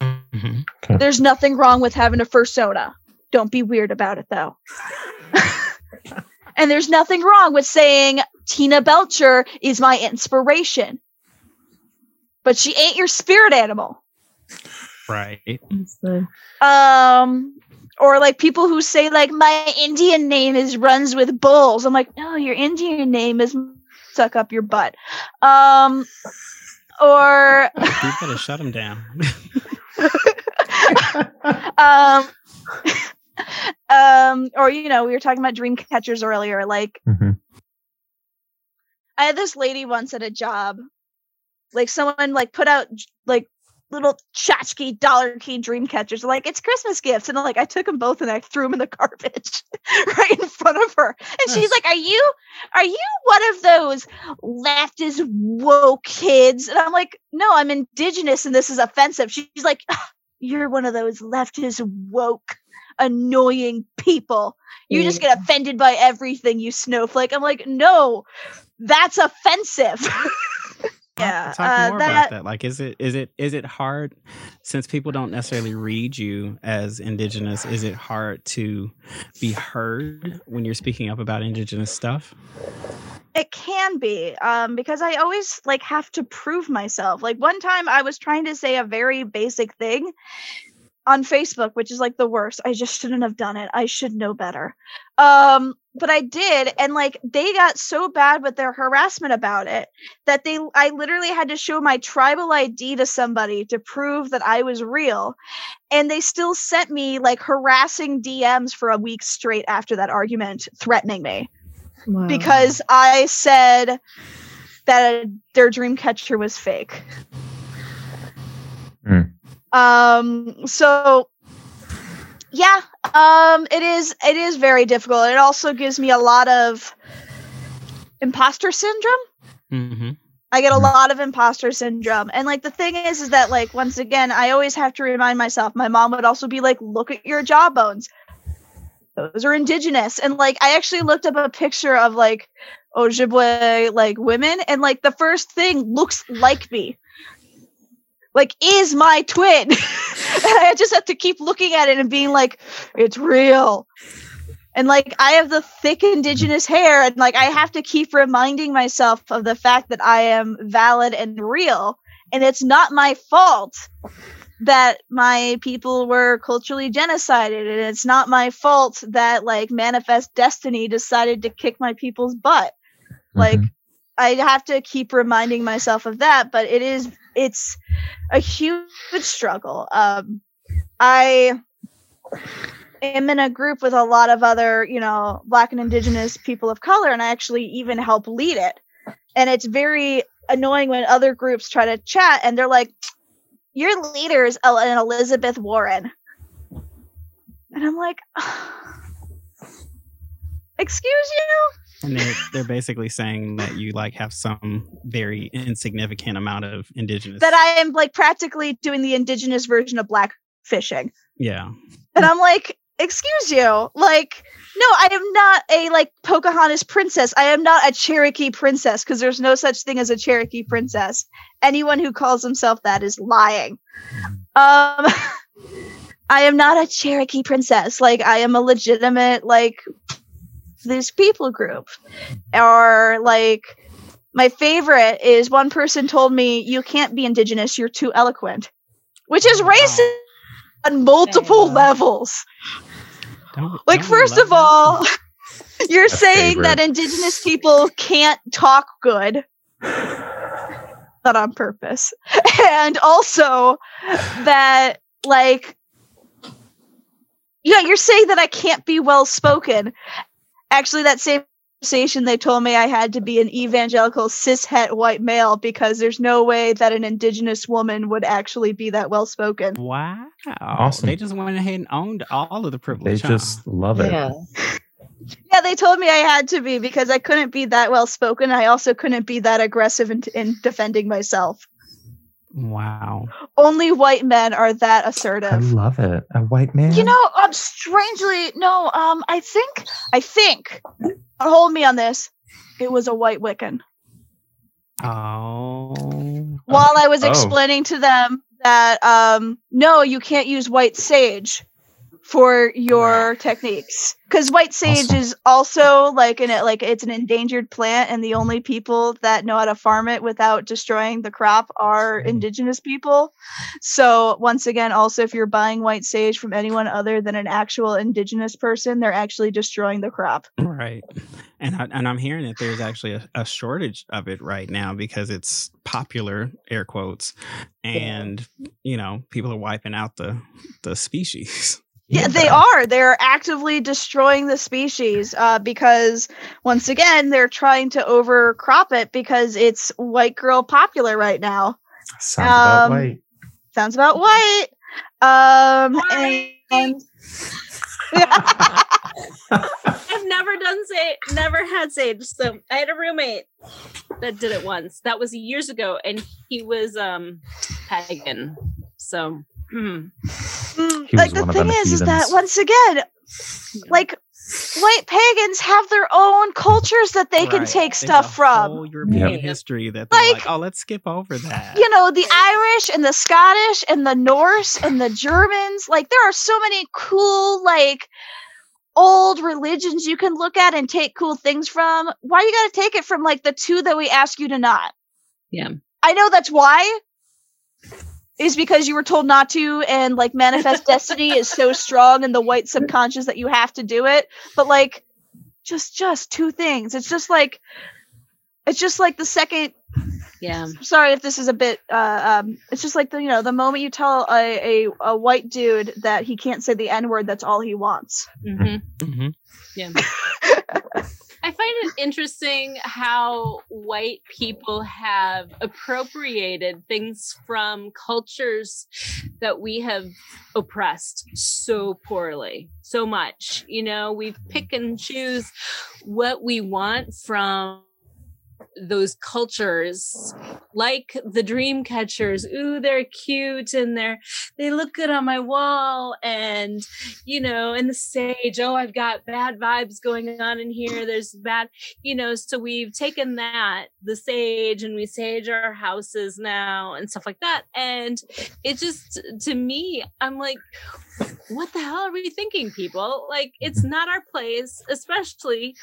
Mhm. There's nothing wrong with having a persona. Don't be weird about it though. and there's nothing wrong with saying Tina Belcher is my inspiration. But she ain't your spirit animal. Right. Um or like people who say like my Indian name is runs with bulls. I'm like, no, your Indian name is suck up your butt. Um or you gotta shut him down. um um or you know we were talking about dream catchers earlier like Mhm. i had this lady once at a job like someone like put out like little tchotchke dollar key dream catchers. Like it's Christmas gifts, and like I took them both and I threw them in the garbage right in front of her. And she's like, "Are you, are you one of those leftist woke kids?" And I'm like, "No, I'm indigenous, and this is offensive." She's like, "Ah, "You're one of those leftist woke." Annoying people. You just get offended by everything, you snowflake. I'm like, no, that's offensive. yeah, Talk uh, more that, about that. Like, is it is it is it hard since people don't necessarily read you as indigenous? Is it hard to be heard when you're speaking up about indigenous stuff? it can be um because i always like have to prove myself like one time i was trying to say a very basic thing on facebook which is like the worst i just shouldn't have done it i should know better um but i did and like they got so bad with their harassment about it that they i literally had to show my tribal id to somebody to prove that i was real and they still sent me like harassing dms for a week straight after that argument threatening me Wow. because I said that their dream catcher was fake. Hmm. Um so yeah, um it is it is very difficult. It also gives me a lot of imposter syndrome. Mm-hmm. I get a Mhm. lot of imposter syndrome. And like the thing is is that like once again, I always have to remind myself. My mom would also be like, "Look at your jawbones. Those are indigenous." And like I actually looked up a picture of like Ojibwe like women and like the first thing looks like me. Like is my twin. and I just have to keep looking at it and being like, "It's real." And like I have the thick indigenous hair, and like I have to keep reminding myself of the fact that I am valid and real. And it's not my fault that my people were culturally genocided. And it's not my fault that like Manifest Destiny decided to kick my people's butt. Like Mhm. I have to keep reminding myself of that, but it is it's a huge struggle. Um I am in a group with a lot of other, you know, black and indigenous people of color and I actually even help lead it. And it's very annoying when other groups try to chat and they're like your leader is an Elizabeth Warren. And I'm like Excuse you? And they're they're basically saying that you like have some very insignificant amount of indigenous. That I am like practically doing the indigenous version of black fishing. yeah. And I'm like, excuse you. Like, no, I am not a like Pocahontas princess. I am not a Cherokee princess because there's no such thing as a Cherokee princess. Anyone who calls himself that is lying. Um I am not a Cherokee princess. Like I am a legitimate like this people group. Or like my favorite is one person told me you can't be indigenous, you're too eloquent. Which is wow. racist on multiple Yeah. levels. Don't, Like, don't first of all, you're My saying that indigenous people can't talk good, not on purpose. And also that, like, yeah, you're saying that I can't be well spoken. Actually, that same conversation, they told me I had to be an evangelical cishet white male because there's no way that an indigenous woman would actually be that well spoken. Wow. Awesome. They just went ahead and owned all of the They privilege. huh? just love it. yeah. Yeah, they told me I had to be because I couldn't be that well spoken. I also couldn't be that aggressive in, in defending myself. Wow. Only white men are that assertive. I love it. A white man. You know, um, strangely, no, um, I think, I think, hold me on this. It was a white Wiccan. Oh. While I was Oh. explaining to them that, um, no, you can't use white sage for your techniques because white sage Awesome. is also like an like it's an endangered plant and the only people that know how to farm it without destroying the crop are indigenous people so once again also if you're buying white sage from anyone other than an actual indigenous person they're actually destroying the crop Right. And I, and I'm hearing that there's actually a, a shortage of it right now because it's popular air quotes and you know people are wiping out the the species. Yeah, they are. They're actively destroying the species uh, because, once again, they're trying to overcrop it because it's white girl popular right now. Sounds about Um, white. sounds about white. Um, and I've never done sage, never had sage. So I had a roommate that did it once. That was years ago, and he was um pagan. So mm, Mm, like the thing them is, is that once again, like white pagans have their own cultures that they can take There's stuff a from. whole European Yep. history that they're like, Like- oh, let's skip over that. You know, the Irish and the Scottish and the Norse and the Germans. Like, there are so many cool, like, old religions you can look at and take cool things from. Why you gotta take it from, like, the two that we ask you to not? Yeah. I know that's why. Is because you were told not to, and like manifest destiny is so strong in the white subconscious that you have to do it. But like, just just two things. It's just like, it's just like the second. yeah, Sorry if this is a bit. Uh, um, it's just like the you know the moment you tell a a, a white dude that he can't say the n word, that's all he wants. mm-hmm. Mm-hmm. yeah. I find it interesting how white people have appropriated things from cultures that we have oppressed so poorly, so much. You know, we pick and choose what we want from those cultures like the dream catchers. Ooh they're cute and they're they look good on my wall and you know and the sage oh i've got bad vibes going on in here. There's bad you know so we've taken that the sage and we sage our houses now and stuff like that. And it just to me i'm like what the hell are we thinking people like it's not our place especially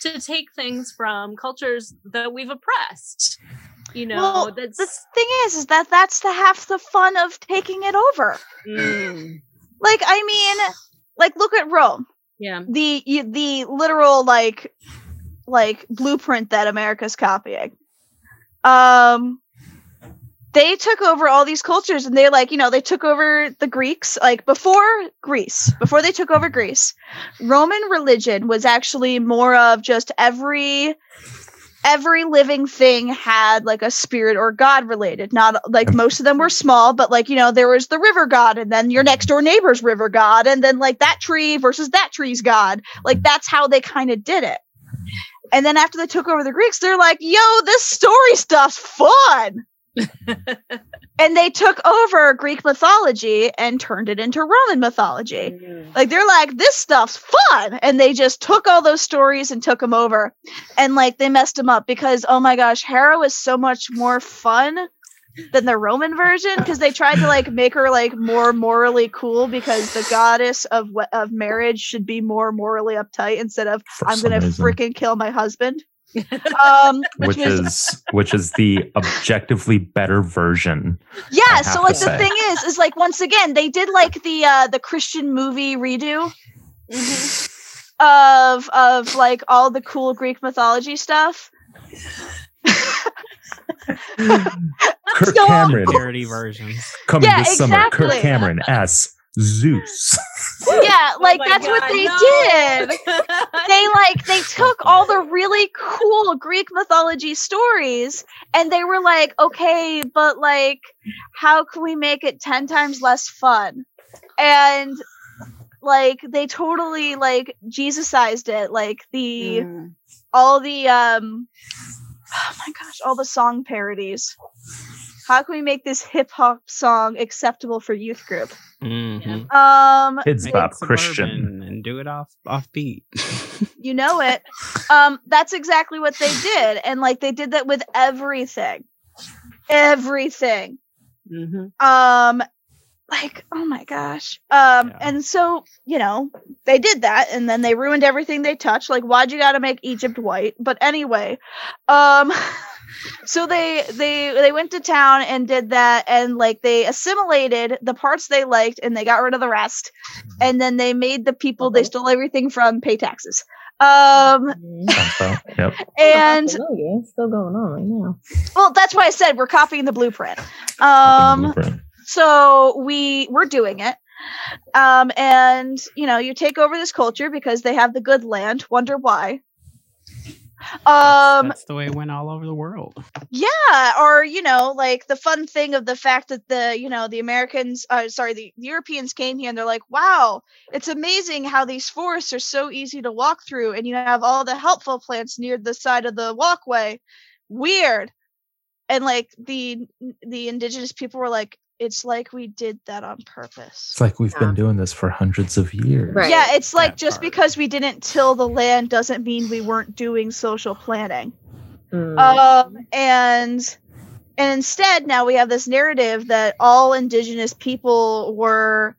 to take things from cultures that we've oppressed you know Well, that's The thing is, is that that's the half the fun of taking it over. Mm, Like, I mean, like look at Rome. yeah the the literal like like blueprint that America's copying. Um they took over all these cultures and they like, you know, they took over the Greeks like before Greece, before they took over Greece. Roman religion was actually more of just every every living thing had like a spirit or god related. Not like most of them were small but like you know there was the river god and then your next door neighbor's river god and then like that tree versus that tree's god. Like that's how they kind of did it. And then after they took over the greeks they're like yo this story stuff's fun Mm-hmm. and they took over greek mythology and turned it into roman mythology. Mm. Like they're like this stuff's fun. And they just took all those stories and took them over. And like they messed them up because oh my gosh hera is so much more fun than the roman version because they tried to like make her like more morally cool because the goddess of we- of marriage should be more morally uptight instead of for i'm gonna reason. freaking kill my husband um which was- is which is the objectively better version. yeah so like the say. thing is is like once again they did like the uh the christian movie redo of of like all the cool greek mythology stuff Kirk Cameron Parody versions. coming Yeah, this summer. Kirk. Cameron as Zeus. yeah like Oh my that's what they no. did they like they took all the really cool greek mythology stories and they were like okay but like how can we make it 10 times less fun and like they totally like jesusized it like the Mm. all the um oh my gosh all the song parodies how can we make this hip hop song acceptable for youth group Mhm. um Kids Make it Christian. and do it off off beat. you know it um that's exactly what they did and like they did that with everything everything Mhm. um like oh my gosh um Yeah. and so you know they did that and then they ruined everything they touched like why'd you gotta make egypt white but anyway um so they they they went to town and did that and like they assimilated the parts they liked and they got rid of the rest and then they made the people they stole everything from pay taxes um Mhm. Yep. and Absolutely. it's still going on right now. well that's why i said we're copying the blueprint um so we we're doing it um and you know you take over this culture because they have the good land wonder why Um, That's the way it went all over the world. yeah, or you know, like the fun thing of the fact that the you know the Americans, uh, sorry, the, the Europeans came here and they're like, wow, it's amazing how these forests are so easy to walk through, and you have all the helpful plants near the side of the walkway. Weird, and like the the indigenous people were like, it's like we did that on purpose. It's like we've Yeah. been doing this for hundreds of years. Right. Yeah, it's like That just part. because we didn't till the land doesn't mean we weren't doing social planning. Mm. Um, and and instead now we have this narrative that all indigenous people were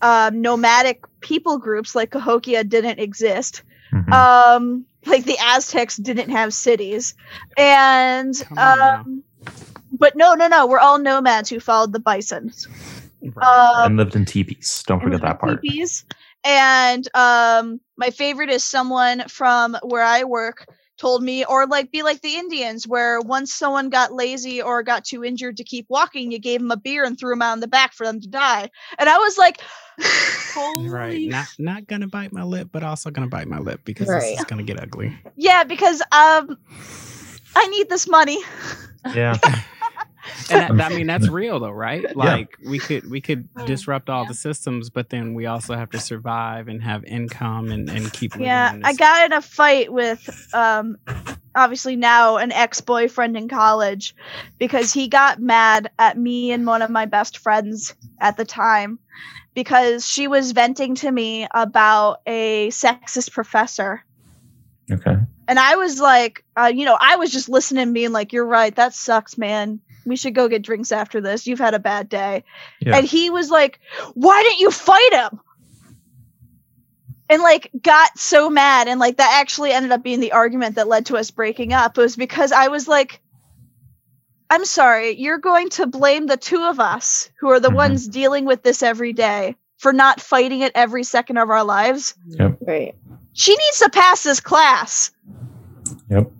um, nomadic people groups like Cahokia didn't exist. Mhm. Um, like the Aztecs didn't have cities, and Come on now. um, but no, no, no, we're all nomads who followed the bison. Right. Um, and lived in teepees. Don't forget that part. teepees. And um, my favorite is someone from where I work told me, or like be like the Indians, where once someone got lazy or got too injured to keep walking, you gave them a beer and threw them out in the back for them to die. And I was like, Holy Right. Not not gonna bite my lip, but also gonna bite my lip because Right. this is gonna get ugly. yeah, because um, I need this money. Yeah. And that, I mean that's real though, right? Like we could we could disrupt all the systems, but then we also have to survive and have income and, and keep Yeah, I got in a fight with um obviously now an ex-boyfriend in college because he got mad at me and one of my best friends at the time because she was venting to me about a sexist professor. Okay. And I was like, uh, you know, I was just listening being like, you're right, that sucks, man. We should go get drinks after this. You've had a bad day. Yeah. And he was like, why didn't you fight him? And like got so mad. And like that actually ended up being the argument that led to us breaking up. It was because I was like, I'm sorry, you're going to blame the two of us who are the Mhm. ones dealing with this every day for not fighting it every second of our lives. Right. She needs to pass this class. Yep.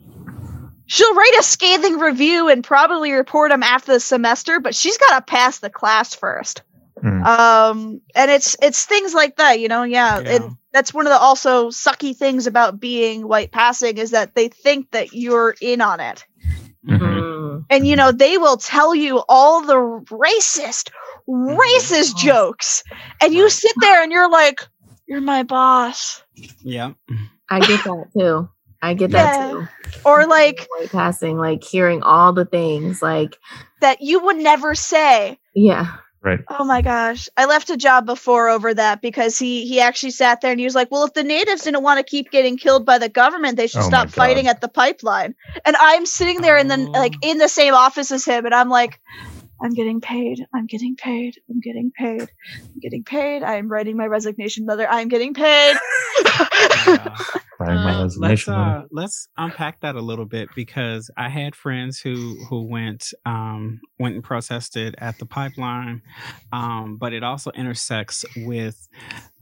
She'll write a scathing review and probably report him after the semester, but she's got to pass the class first. Mm. Um, and it's it's things like that, you know. Yeah, Yeah. and that's one of the also sucky things about being white passing is that they think that you're in on it, Mhm. Mm. and you know they will tell you all the racist, racist jokes, and you sit there and you're like, "You're my boss," Yeah. I get that too. I get Yeah. that too. or like White passing, like hearing all the things, like that you would never say. yeah, Right. Oh my gosh. I left a job before over that because he he actually sat there and he was like, "Well, if the natives didn't want to keep getting killed by the government, they should Oh stop fighting at the pipeline." And I'm sitting there in the like Oh. in the same office as him and I'm like, "I'm getting paid. I'm getting paid. I'm getting paid. I'm getting paid. I'm writing my resignation letter. I'm getting paid." Yeah. Writing my Uh, let's resignation letter. uh, let's unpack that a little bit because I had friends who who went um, went and protested at the pipeline, um, but it also intersects with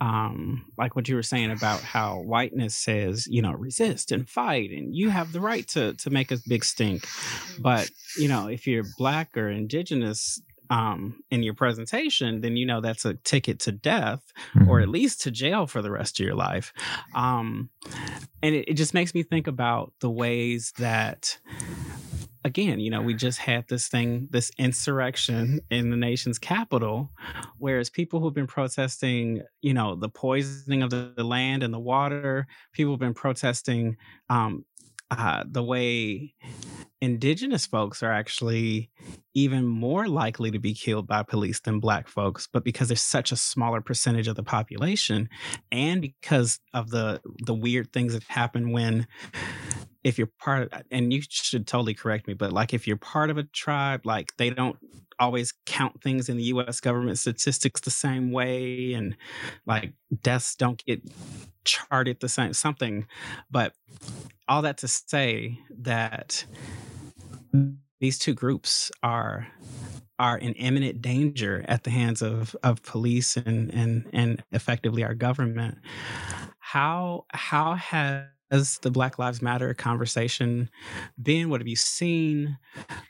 um, like what you were saying about how whiteness says you know resist and fight and you have the right to to make a big stink, but you know if you're black or indigenous. Um, in your presentation, then you know that's a ticket to death or Mhm. at least to jail for the rest of your life. Um, and it, it just makes me think about the ways that, again, you know, we just had this thing, this insurrection in the nation's capital, whereas people who've been protesting, you know, the poisoning of the, the land and the water, people have been protesting um, uh, the way indigenous folks are actually even more likely to be killed by police than black folks but because there's such a smaller percentage of the population and because of the the weird things that happen when if you're part of and you should totally correct me but like if you're part of a tribe like they don't always count things in the US government statistics the same way and like deaths don't get charted the same something. But all that to say that these two groups are are in imminent danger at the hands of of police and and and effectively our government. How how has the black lives matter conversation been? What have you seen?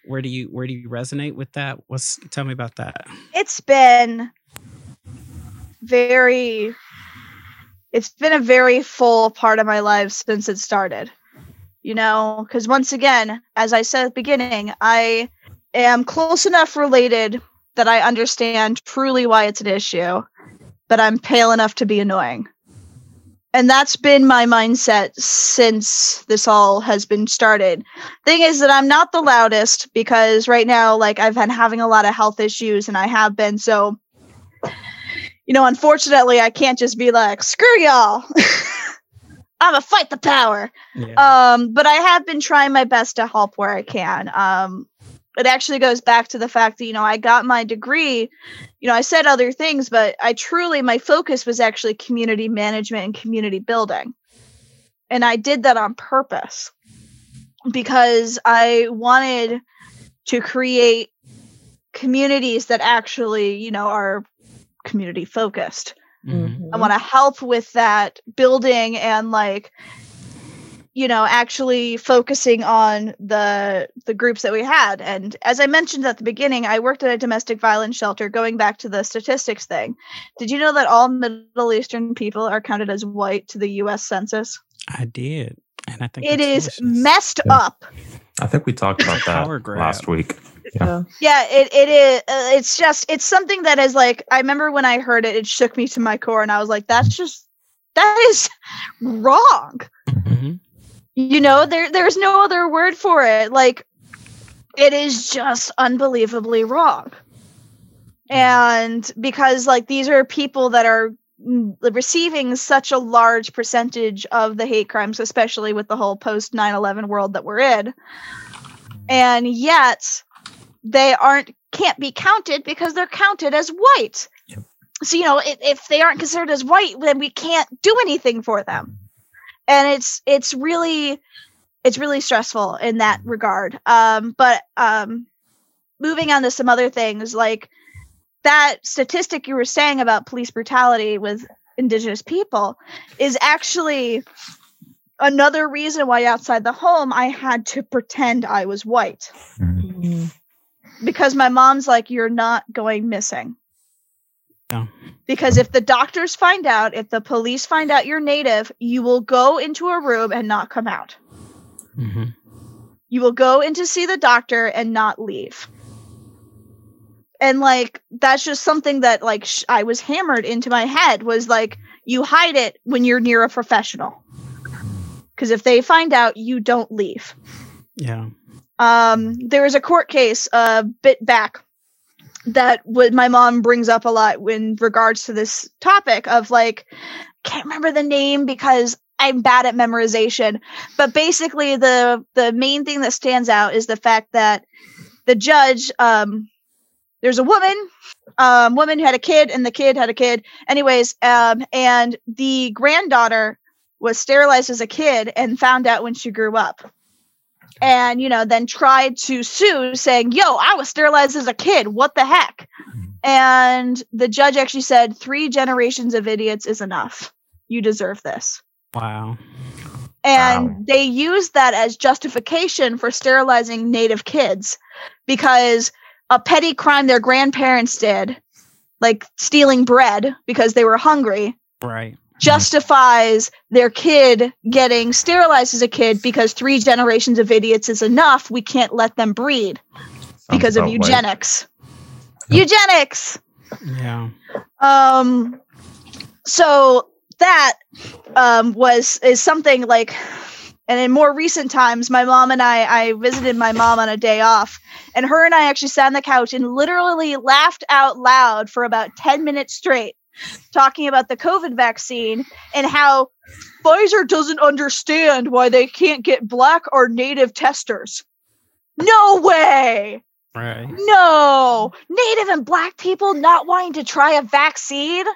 Where do you where do you resonate with that? What's tell me about that. It's been very it's been a very full part of my life since it started you know, because once again, as I said at the beginning, I am close enough related that I understand truly why it's an issue, but I'm pale enough to be annoying. And that's been my mindset since this all has been started. Thing is that I'm not the loudest because right now, like, I've been having a lot of health issues and I have been. So, you know, unfortunately, I can't just be like, screw y'all. I'm a fight the power. Yeah. Um, but I have been trying my best to help where I can. Um, it actually goes back to the fact that you know I got my degree. You know, I said other things, but I truly my focus was actually community management and community building, and I did that on purpose because I wanted to create communities that actually you know are community focused. Mhm. I want to help with that building and like you know actually focusing on the the groups that we had and as I mentioned at the beginning I worked at a domestic violence shelter going back to the statistics thing. Did you know that all Middle Eastern people are counted as white to the US census? I did, and I think it is delicious. messed Yeah. up. I think we talked about that last week. So, Yeah, it it is uh, it's just it's something that is like I remember when I heard it it shook me to my core and I was like that's just that is wrong. Mhm. you know there there's no other word for it like it is just unbelievably wrong and because like these are people that are receiving such a large percentage of the hate crimes especially with the whole post 9-11 world that we're in. And yet they aren't can't be counted because they're counted as white. Yep. so you know if, if they aren't considered as white then we can't do anything for them. And it's it's really it's really stressful in that regard. Um but um moving on to some other things like that statistic you were saying about police brutality with indigenous people is actually another reason why outside the home i had to pretend i was white Mhm. mm, because my mom's like you're not going missing Yeah. because if the doctors find out if the police find out you're native you will go into a room and not come out Mhm. you will go in to see the doctor and not leave and like that's just something that like sh- i was hammered into my head was like you hide it when you're near a professional. Because if they find out you don't leave. Yeah. um there was a court case a bit back that what my mom brings up a lot in regards to this topic of like can't remember the name because I'm bad at memorization. But basically the the main thing that stands out is the fact that the judge um there's a woman um woman had a kid and the kid had a kid. Anyways um and the granddaughter was sterilized as a kid and found out when she grew up. And you know then tried to sue saying yo i was sterilized as a kid. What the heck? And the judge actually said three generations of idiots is enough. You deserve this. Wow. and Wow. they used that as justification for sterilizing native kids because a petty crime their grandparents did like stealing bread because they were hungry Right. justifies their kid getting sterilized as a kid because three generations of idiots is enough. We can't let them breed Sounds because of eugenics. Yep. Eugenics. Yeah. Um so that um was is something like and in more recent times my mom and I I visited my mom on a day off and her and I actually sat on the couch and literally laughed out loud for about 10 minutes straight talking about the COVID vaccine and how Pfizer doesn't understand why they can't get black or native testers. No way. Right. No. Native and black people not wanting to try a vaccine?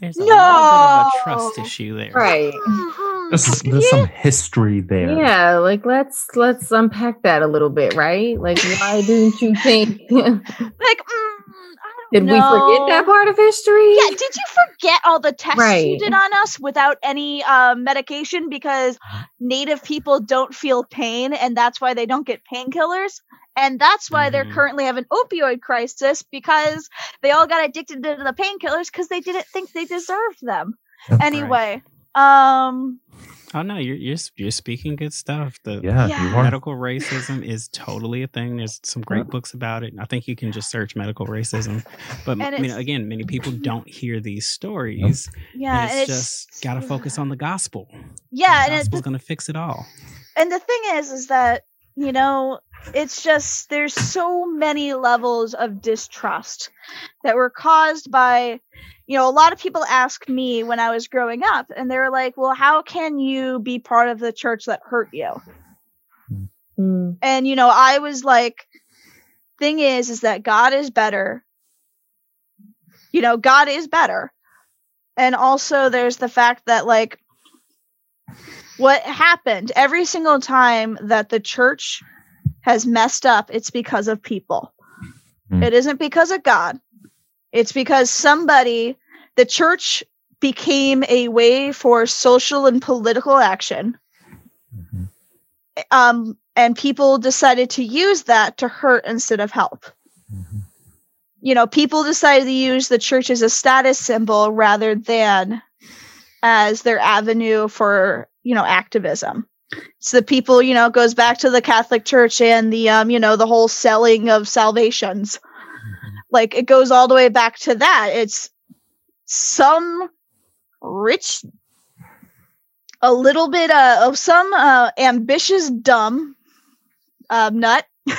There's a little bit of a trust No. issue there. right. Mm-mm. There's, there's some history there. Yeah, like let's let's unpack that a little bit, right? Like why didn't you think Like, mm, I don't did we forget that part of history? Yeah, did you forget all the tests you Right. did on us without any um, medication because native people don't feel pain and that's why they don't get painkillers? And that's why they're Mhm. currently have an opioid crisis because they all got addicted to the painkillers because they didn't think they deserved them. Yep. Anyway, um Oh no, you're you're you're speaking good stuff. The Yeah, Yeah. medical racism is totally a thing. There's some great books about it. I think you can just search medical racism. But I mean, again, many people don't hear these stories, Yeah, and it's, just got to focus on the gospel. Yeah, the and gospel's it, going to fix it all. and the thing is, is that you know, it's just there's so many levels of distrust that were caused by, you know, a lot of people asked me when I was growing up, and they were like, "Well, how can you be part of the church that hurt you?" Mm, and you know i was like thing is is that god is better. You know god is better. And also there's the fact that like what happened every single time that the church has messed up it's because of people Hmm. it isn't because of god it's because somebody the church became a way for social and political action Mhm. um, and people decided to use that to hurt instead of help. Mhm. You know, people decided to use the church as a status symbol rather than as their avenue for, you know, activism. So the people, you know, goes back to the Catholic Church and the, um, you know, the whole selling of salvations. Like it goes all the way back to that. It's some rich a little bit uh, of some uh, ambitious dumb uh, nut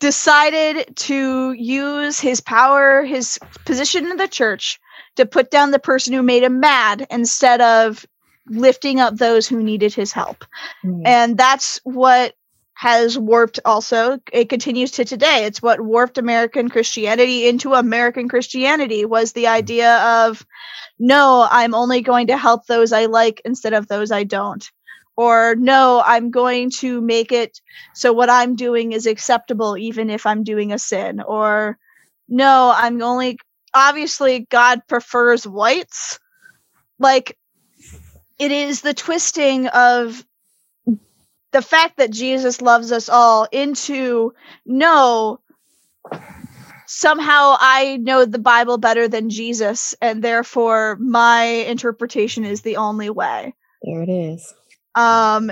decided to use his power, his position in the church, to put down the person who made him mad instead of lifting up those who needed his help. mm, And that's what has warped also it continues to today. It's what warped american christianity into american christianity was the idea of no i'm only going to help those i like instead of those i don't. Or no i'm going to make it so what i'm doing is acceptable even if i'm doing a sin. Or no i'm only obviously god prefers whites like it is the twisting of the fact that Jesus loves us all into no somehow I know the Bible better than Jesus and therefore my interpretation is the only way. there it is. Um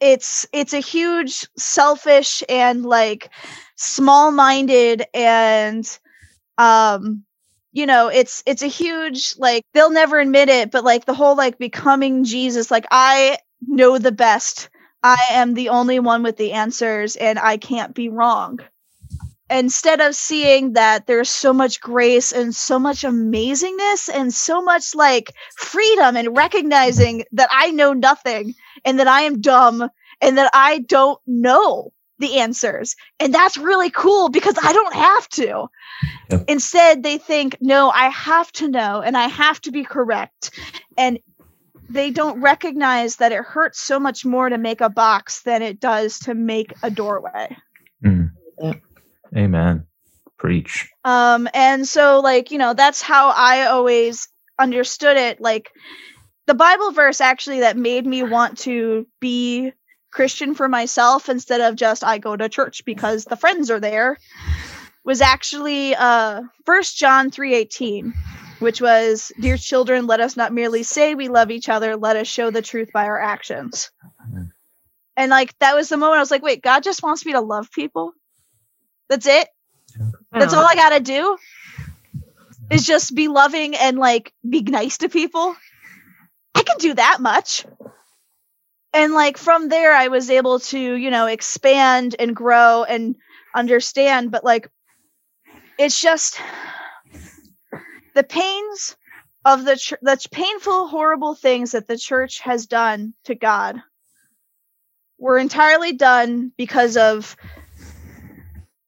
it's it's a huge selfish and like small-minded and um you know it's it's a huge like they'll never admit it but like the whole like becoming jesus like i know the best. I am the only one with the answers and i can't be wrong. Instead of seeing that there's so much grace and so much amazingness and so much like freedom and recognizing that i know nothing and that i am dumb and that i don't know the answers and that's really cool because i don't have to Yep. instead they think no i have to know and i have to be correct and they don't recognize that it hurts so much more to make a box than it does to make a doorway Mm. Yeah. Amen. Preach. um and so like you know that's how i always understood it like the bible verse actually that made me want to be christian for myself instead of just i go to church because the friends are there was actually uh first john 3.18 which was dear children let us not merely say we love each other let us show the truth by our actions. And like that was the moment i was like wait god just wants me to love people? That's it? That's all I gotta do? Is just be loving and like be nice to people. I can do that much. And like from there, I was able to, you know, expand and grow and understand. But like, it's just the pains of the ch- the painful, horrible things that the church has done to God were entirely done because of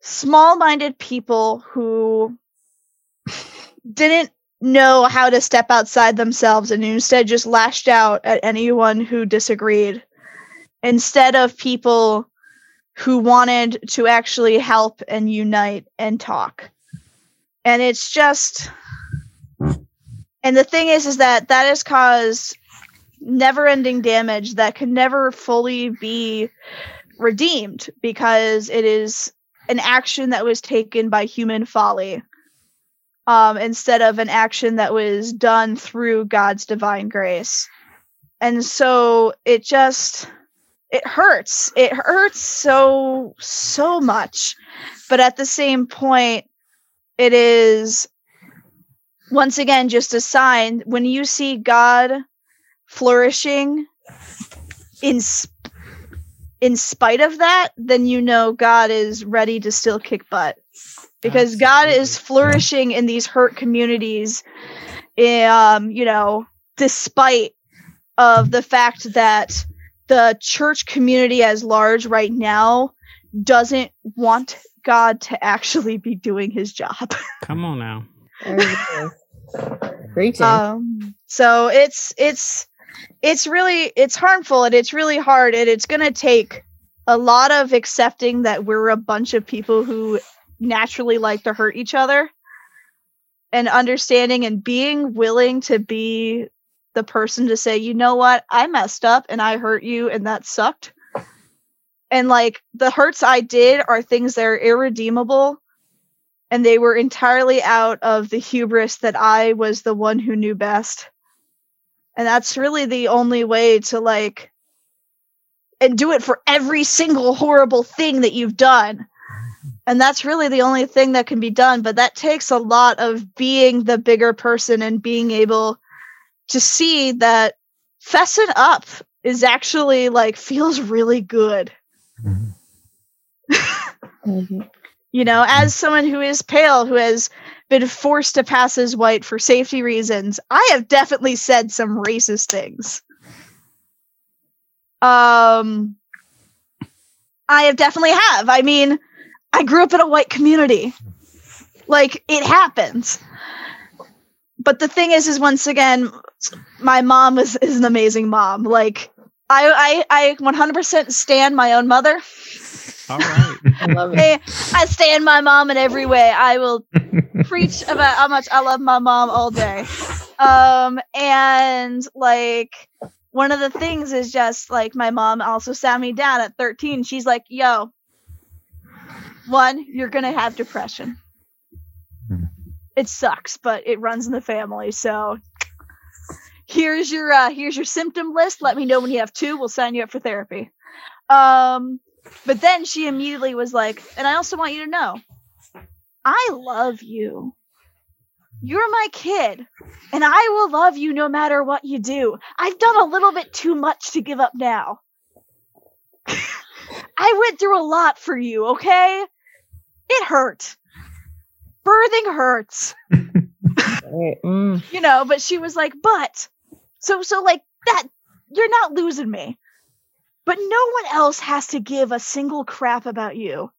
small minded people who didn't know how to step outside themselves and instead just lashed out at anyone who disagreed. Instead of people who wanted to actually help and unite and talk. And it's just and the thing is is that that has caused never ending damage that can never fully be redeemed because it is an action that was taken by human folly um, instead of an action that was done through God's divine grace. and so it just it hurts. It hurts so so much. But at the same point it is once again just a sign when you see god flourishing in in spite of that then you know god is ready to still kick butt because god is Absolutely. flourishing in these hurt communities um you know despite of the fact that the church community as large right now doesn't want God to actually be doing his job. Come on now. There it is. Preaching. Um, so it's it's it's really it's harmful and it's really hard and it's going to take a lot of accepting that we're a bunch of people who naturally like to hurt each other and understanding and being willing to be the person to say, you know what, I messed up and I hurt you and that sucked. And like the hurts I did are things that are irredeemable and they were entirely out of the hubris that I was the one who knew best. And that's really the only way to like and do it for every single horrible thing that you've done. And that's really the only thing that can be done, but that takes a lot of being the bigger person and being able to see that fessing up is actually like feels really good. Mhm. Mhm. You know, as someone who is pale, who has been forced to pass as white for safety reasons, I have definitely said some racist things. Um, I have definitely have. I mean, I grew up in a white community. Like it happens. But the thing is, is once again, my mom is, is an amazing mom. Like I, I, I 100% stand my own mother. All right. I love it. Hey, I stand my mom in every way. I will preach about how much I love my mom all day. Um, and like one of the things is just like my mom also sat me down at 13. She's like, yo, one, you're gonna have depression. Hmm. It sucks, but it runs in the family. So here's your uh here's your symptom list. Let me know when you have two. We'll sign you up for therapy. Um but then she immediately was like, and I also want you to know, I love you. You're my kid, and I will love you no matter what you do. I've done a little bit too much to give up now. I went through a lot for you, okay? It hurt. Birthing hurts Mm. you know but she was like but so so like that you're not losing me but no one else has to give a single crap about you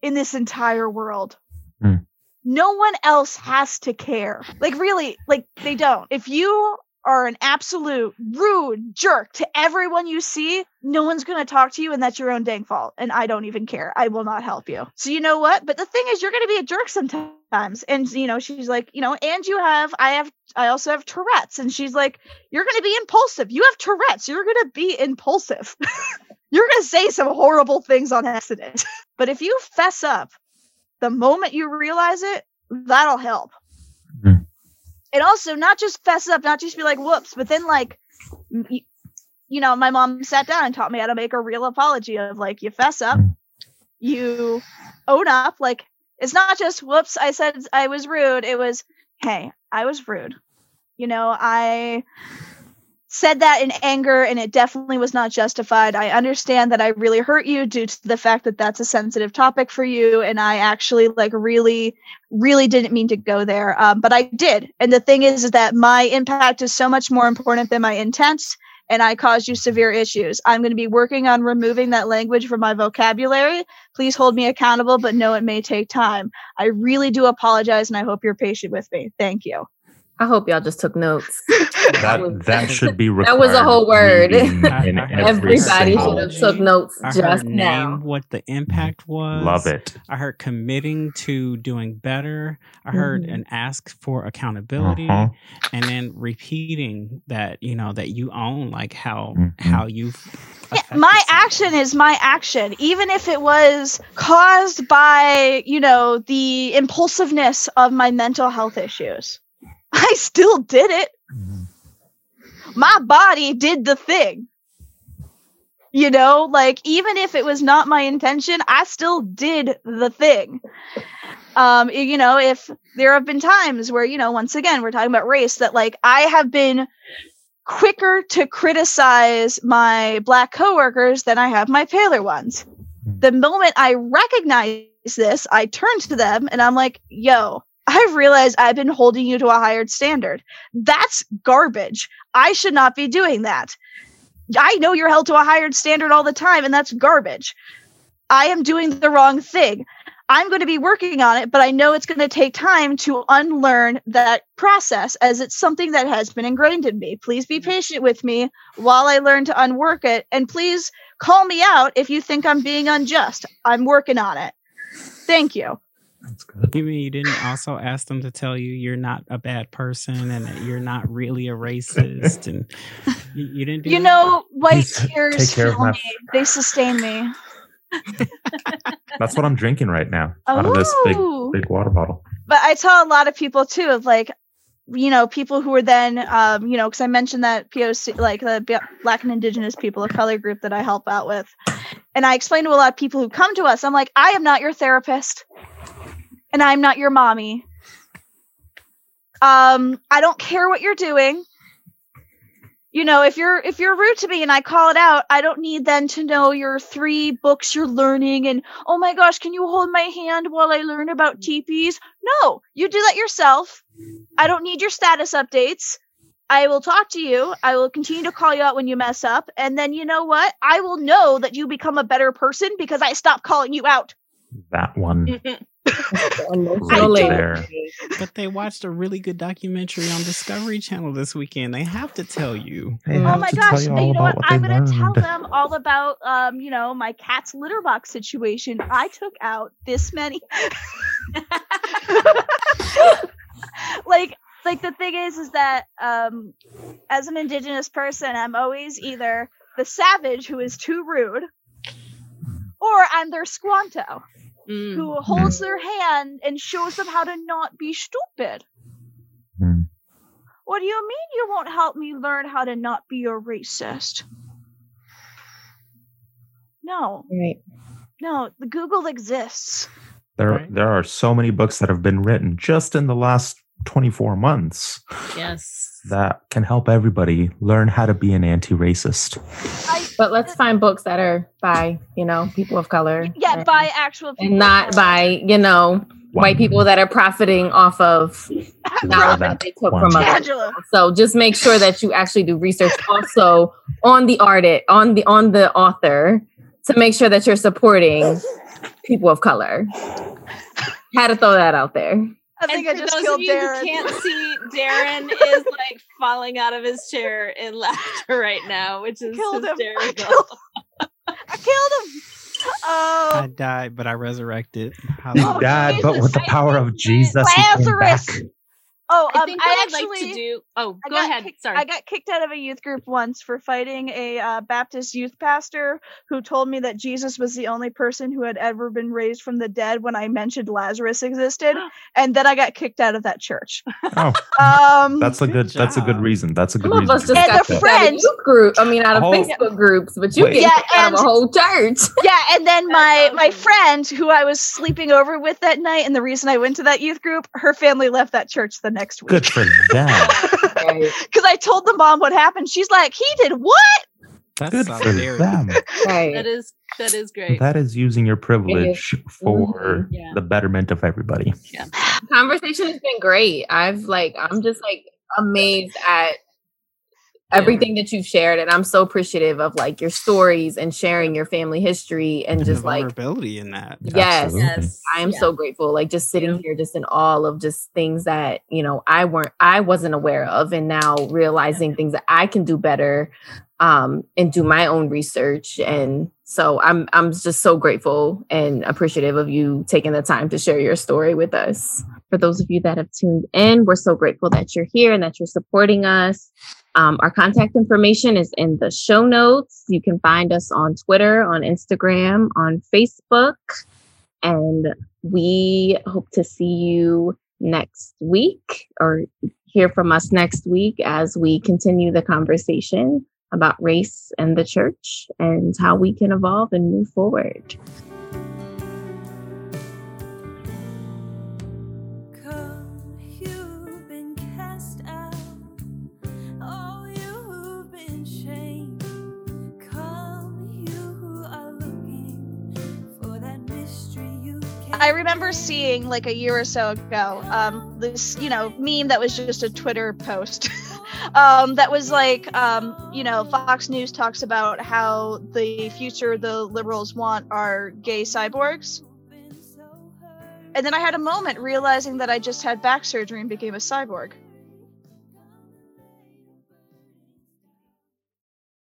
in this entire world Hmm. no one else has to care like really like they don't if you are an absolute rude jerk to everyone you see no one's going to talk to you and that's your own dang fault and i don't even care i will not help you so you know what but the thing is you're going to be a jerk sometimes and you know she's like you know and you have i have I also have Tourette's. And she's like, You're going to be impulsive. You have Tourette's. You're going to be impulsive. You're going to say some horrible things on accident. but if you fess up the moment you realize it, that'll help. And also, not just fess up, not just be like, Whoops, but then, like, m- y- you know, my mom sat down and taught me how to make a real apology of like, you fess up, you own up. Like, it's not just, Whoops, I said I was rude. It was, hey, I was rude. You know, I said that in anger and it definitely was not justified. I understand that I really hurt you due to the fact that that's a sensitive topic for you and I actually like really really didn't mean to go there. Um, but I did. And the thing is is that my impact is so much more important than my intent and I caused you severe issues. I'm going to be working on removing that language from my vocabulary. Please hold me accountable, but know it may take time. I really do apologize and I hope you're patient with me. Thank you. I hope y'all just took notes. That was- that should be That was a whole word. reading in every Everybody should have took notes I heard just name now. what the impact was. Love it. I heard committing to doing better. I heard Mhm. an ask for accountability, Uh-huh. and then repeating that you know that you own like how Mhm. how you. Yeah, my action is my action, even if it was caused by, you know, the impulsiveness of my mental health issues. I still did it. Mhm. my body did the thing. You know, like even if it was not my intention, I still did the thing. Um, you know, if there have been times where, you know, once again, we're talking about race that like I have been quicker to criticize my black coworkers than I have my paler ones. The moment I recognize this, I turn to them and I'm like, yo, I've realized I've been holding you to a higher standard. That's garbage. I should not be doing that. I know you're held to a higher standard all the time, and that's garbage. I am doing the wrong thing. I'm going to be working on it, but I know it's going to take time to unlearn that process as it's something that has been ingrained in me. Please be patient with me while I learn to unwork it. And please call me out if you think I'm being unjust. I'm working on it. Thank you. That's good. You mean you didn't also ask them to tell you you're not a bad person and that you're not really a racist and you, you didn't do You that? know, white Please take tears care of fill my- me. They sustain me. That's what I'm drinking right now out of this big big water bottle. but I tell a lot of people too of like, you know, people who are then, um, you know, because I mentioned that POC, like the Black and Indigenous people of color group that I help out with, and I explain to a lot of people who come to us, I'm like, I am not your therapist, and I'm not your mommy. Um, I don't care what you're doing. You know, if you're if you're rude to me and I call it out, I don't need then to know your three books you're learning and oh my gosh, can you hold my hand while I learn about teepees? No, you do that yourself. I don't need your status updates. I will talk to you. I will continue to call you out when you mess up. And then you know what? I will know that you become a better person because I stop calling you out. That one Emotional right But they watched a really good documentary on Discovery Channel this weekend. They have to tell you. Oh my gosh. you you know about what? I'm going to tell them all about, um, you know, my cat's litter box situation. I took out this many. like, like the thing is, is that um, as an indigenous person, I'm always either the savage who is too rude, or I'm their squanto Mm. who holds their hand and shows them how to not be stupid. Hmm. What do you mean you won't help me learn how to not be a racist? No, Right. no, the Google exists. There, Right. there are so many books that have been written just in the last 24 months Yes. that can help everybody learn how to be an anti-racist. But let's find books that are by, you know, people of color. yeah, and, by actual people and not by, you know, white people that are profiting off of knowledge that that they took one. from others. So just make sure that you actually do research also on the artist, on the on the author, to make sure that you're supporting people of color. Had to throw that out there. I think and I for just those killed of you Darren. who can't see, Darren is like falling out of his chair in laughter right now, which is killed him. I hysterical. killed, I killed him. Oh, I died, but I resurrected. Oh, Hallelujah. died, but with the power think of Jesus, he came Lazarus! Back. oh, I um, think what I I actually would like to do. Oh, I go ahead. kicked- Sorry. I got kicked out of a youth group once for fighting a uh, Baptist youth pastor who told me that Jesus was the only person who had ever been raised from the dead when I mentioned Lazarus existed, and then I got kicked out of that church. Oh, Um, that's a Good good. That's a good reason. That's a good Some of reason. us just And get got the that. kicked out of friends- youth group. I mean, out of Oh. Facebook groups, but you get Yeah, kicked out of a whole church. yeah, and then That's my my friend who I was sleeping over with that night, and the reason I went to that youth group, her family left that church the next Good week for them. Because I told the mom what happened. She's like, "He did what?" That's Good for them. right. That is that is great. That is using your privilege for mm-hmm. Yeah. the betterment of everybody. Yeah. Conversation has been great. I've like I'm just like amazed at everything that you've shared and I'm so appreciative of like your stories and sharing your family history and And just the like vulnerability in that. yes. Absolutely. yes. I am Yeah. so grateful like just sitting here just in all of just things that, you know, I weren't I wasn't aware of and now realizing things that I can do better um and do my own research and so I'm I'm just so grateful and appreciative of you taking the time to share your story with us. For those of you that have tuned in, we're so grateful that you're here and that you're supporting us. Um, our contact information is in the show notes. You can find us on Twitter, on Instagram, on Facebook, and we hope to see you next week or hear from us next week as we continue the conversation about race and the church and how we can evolve and move forward. I remember seeing like a year or so ago um, this, you know, meme that was just a Twitter post um, that was like, um, you know, Fox News talks about how the future the liberals want are gay cyborgs. And then I had a moment realizing that I just had back surgery and became a cyborg.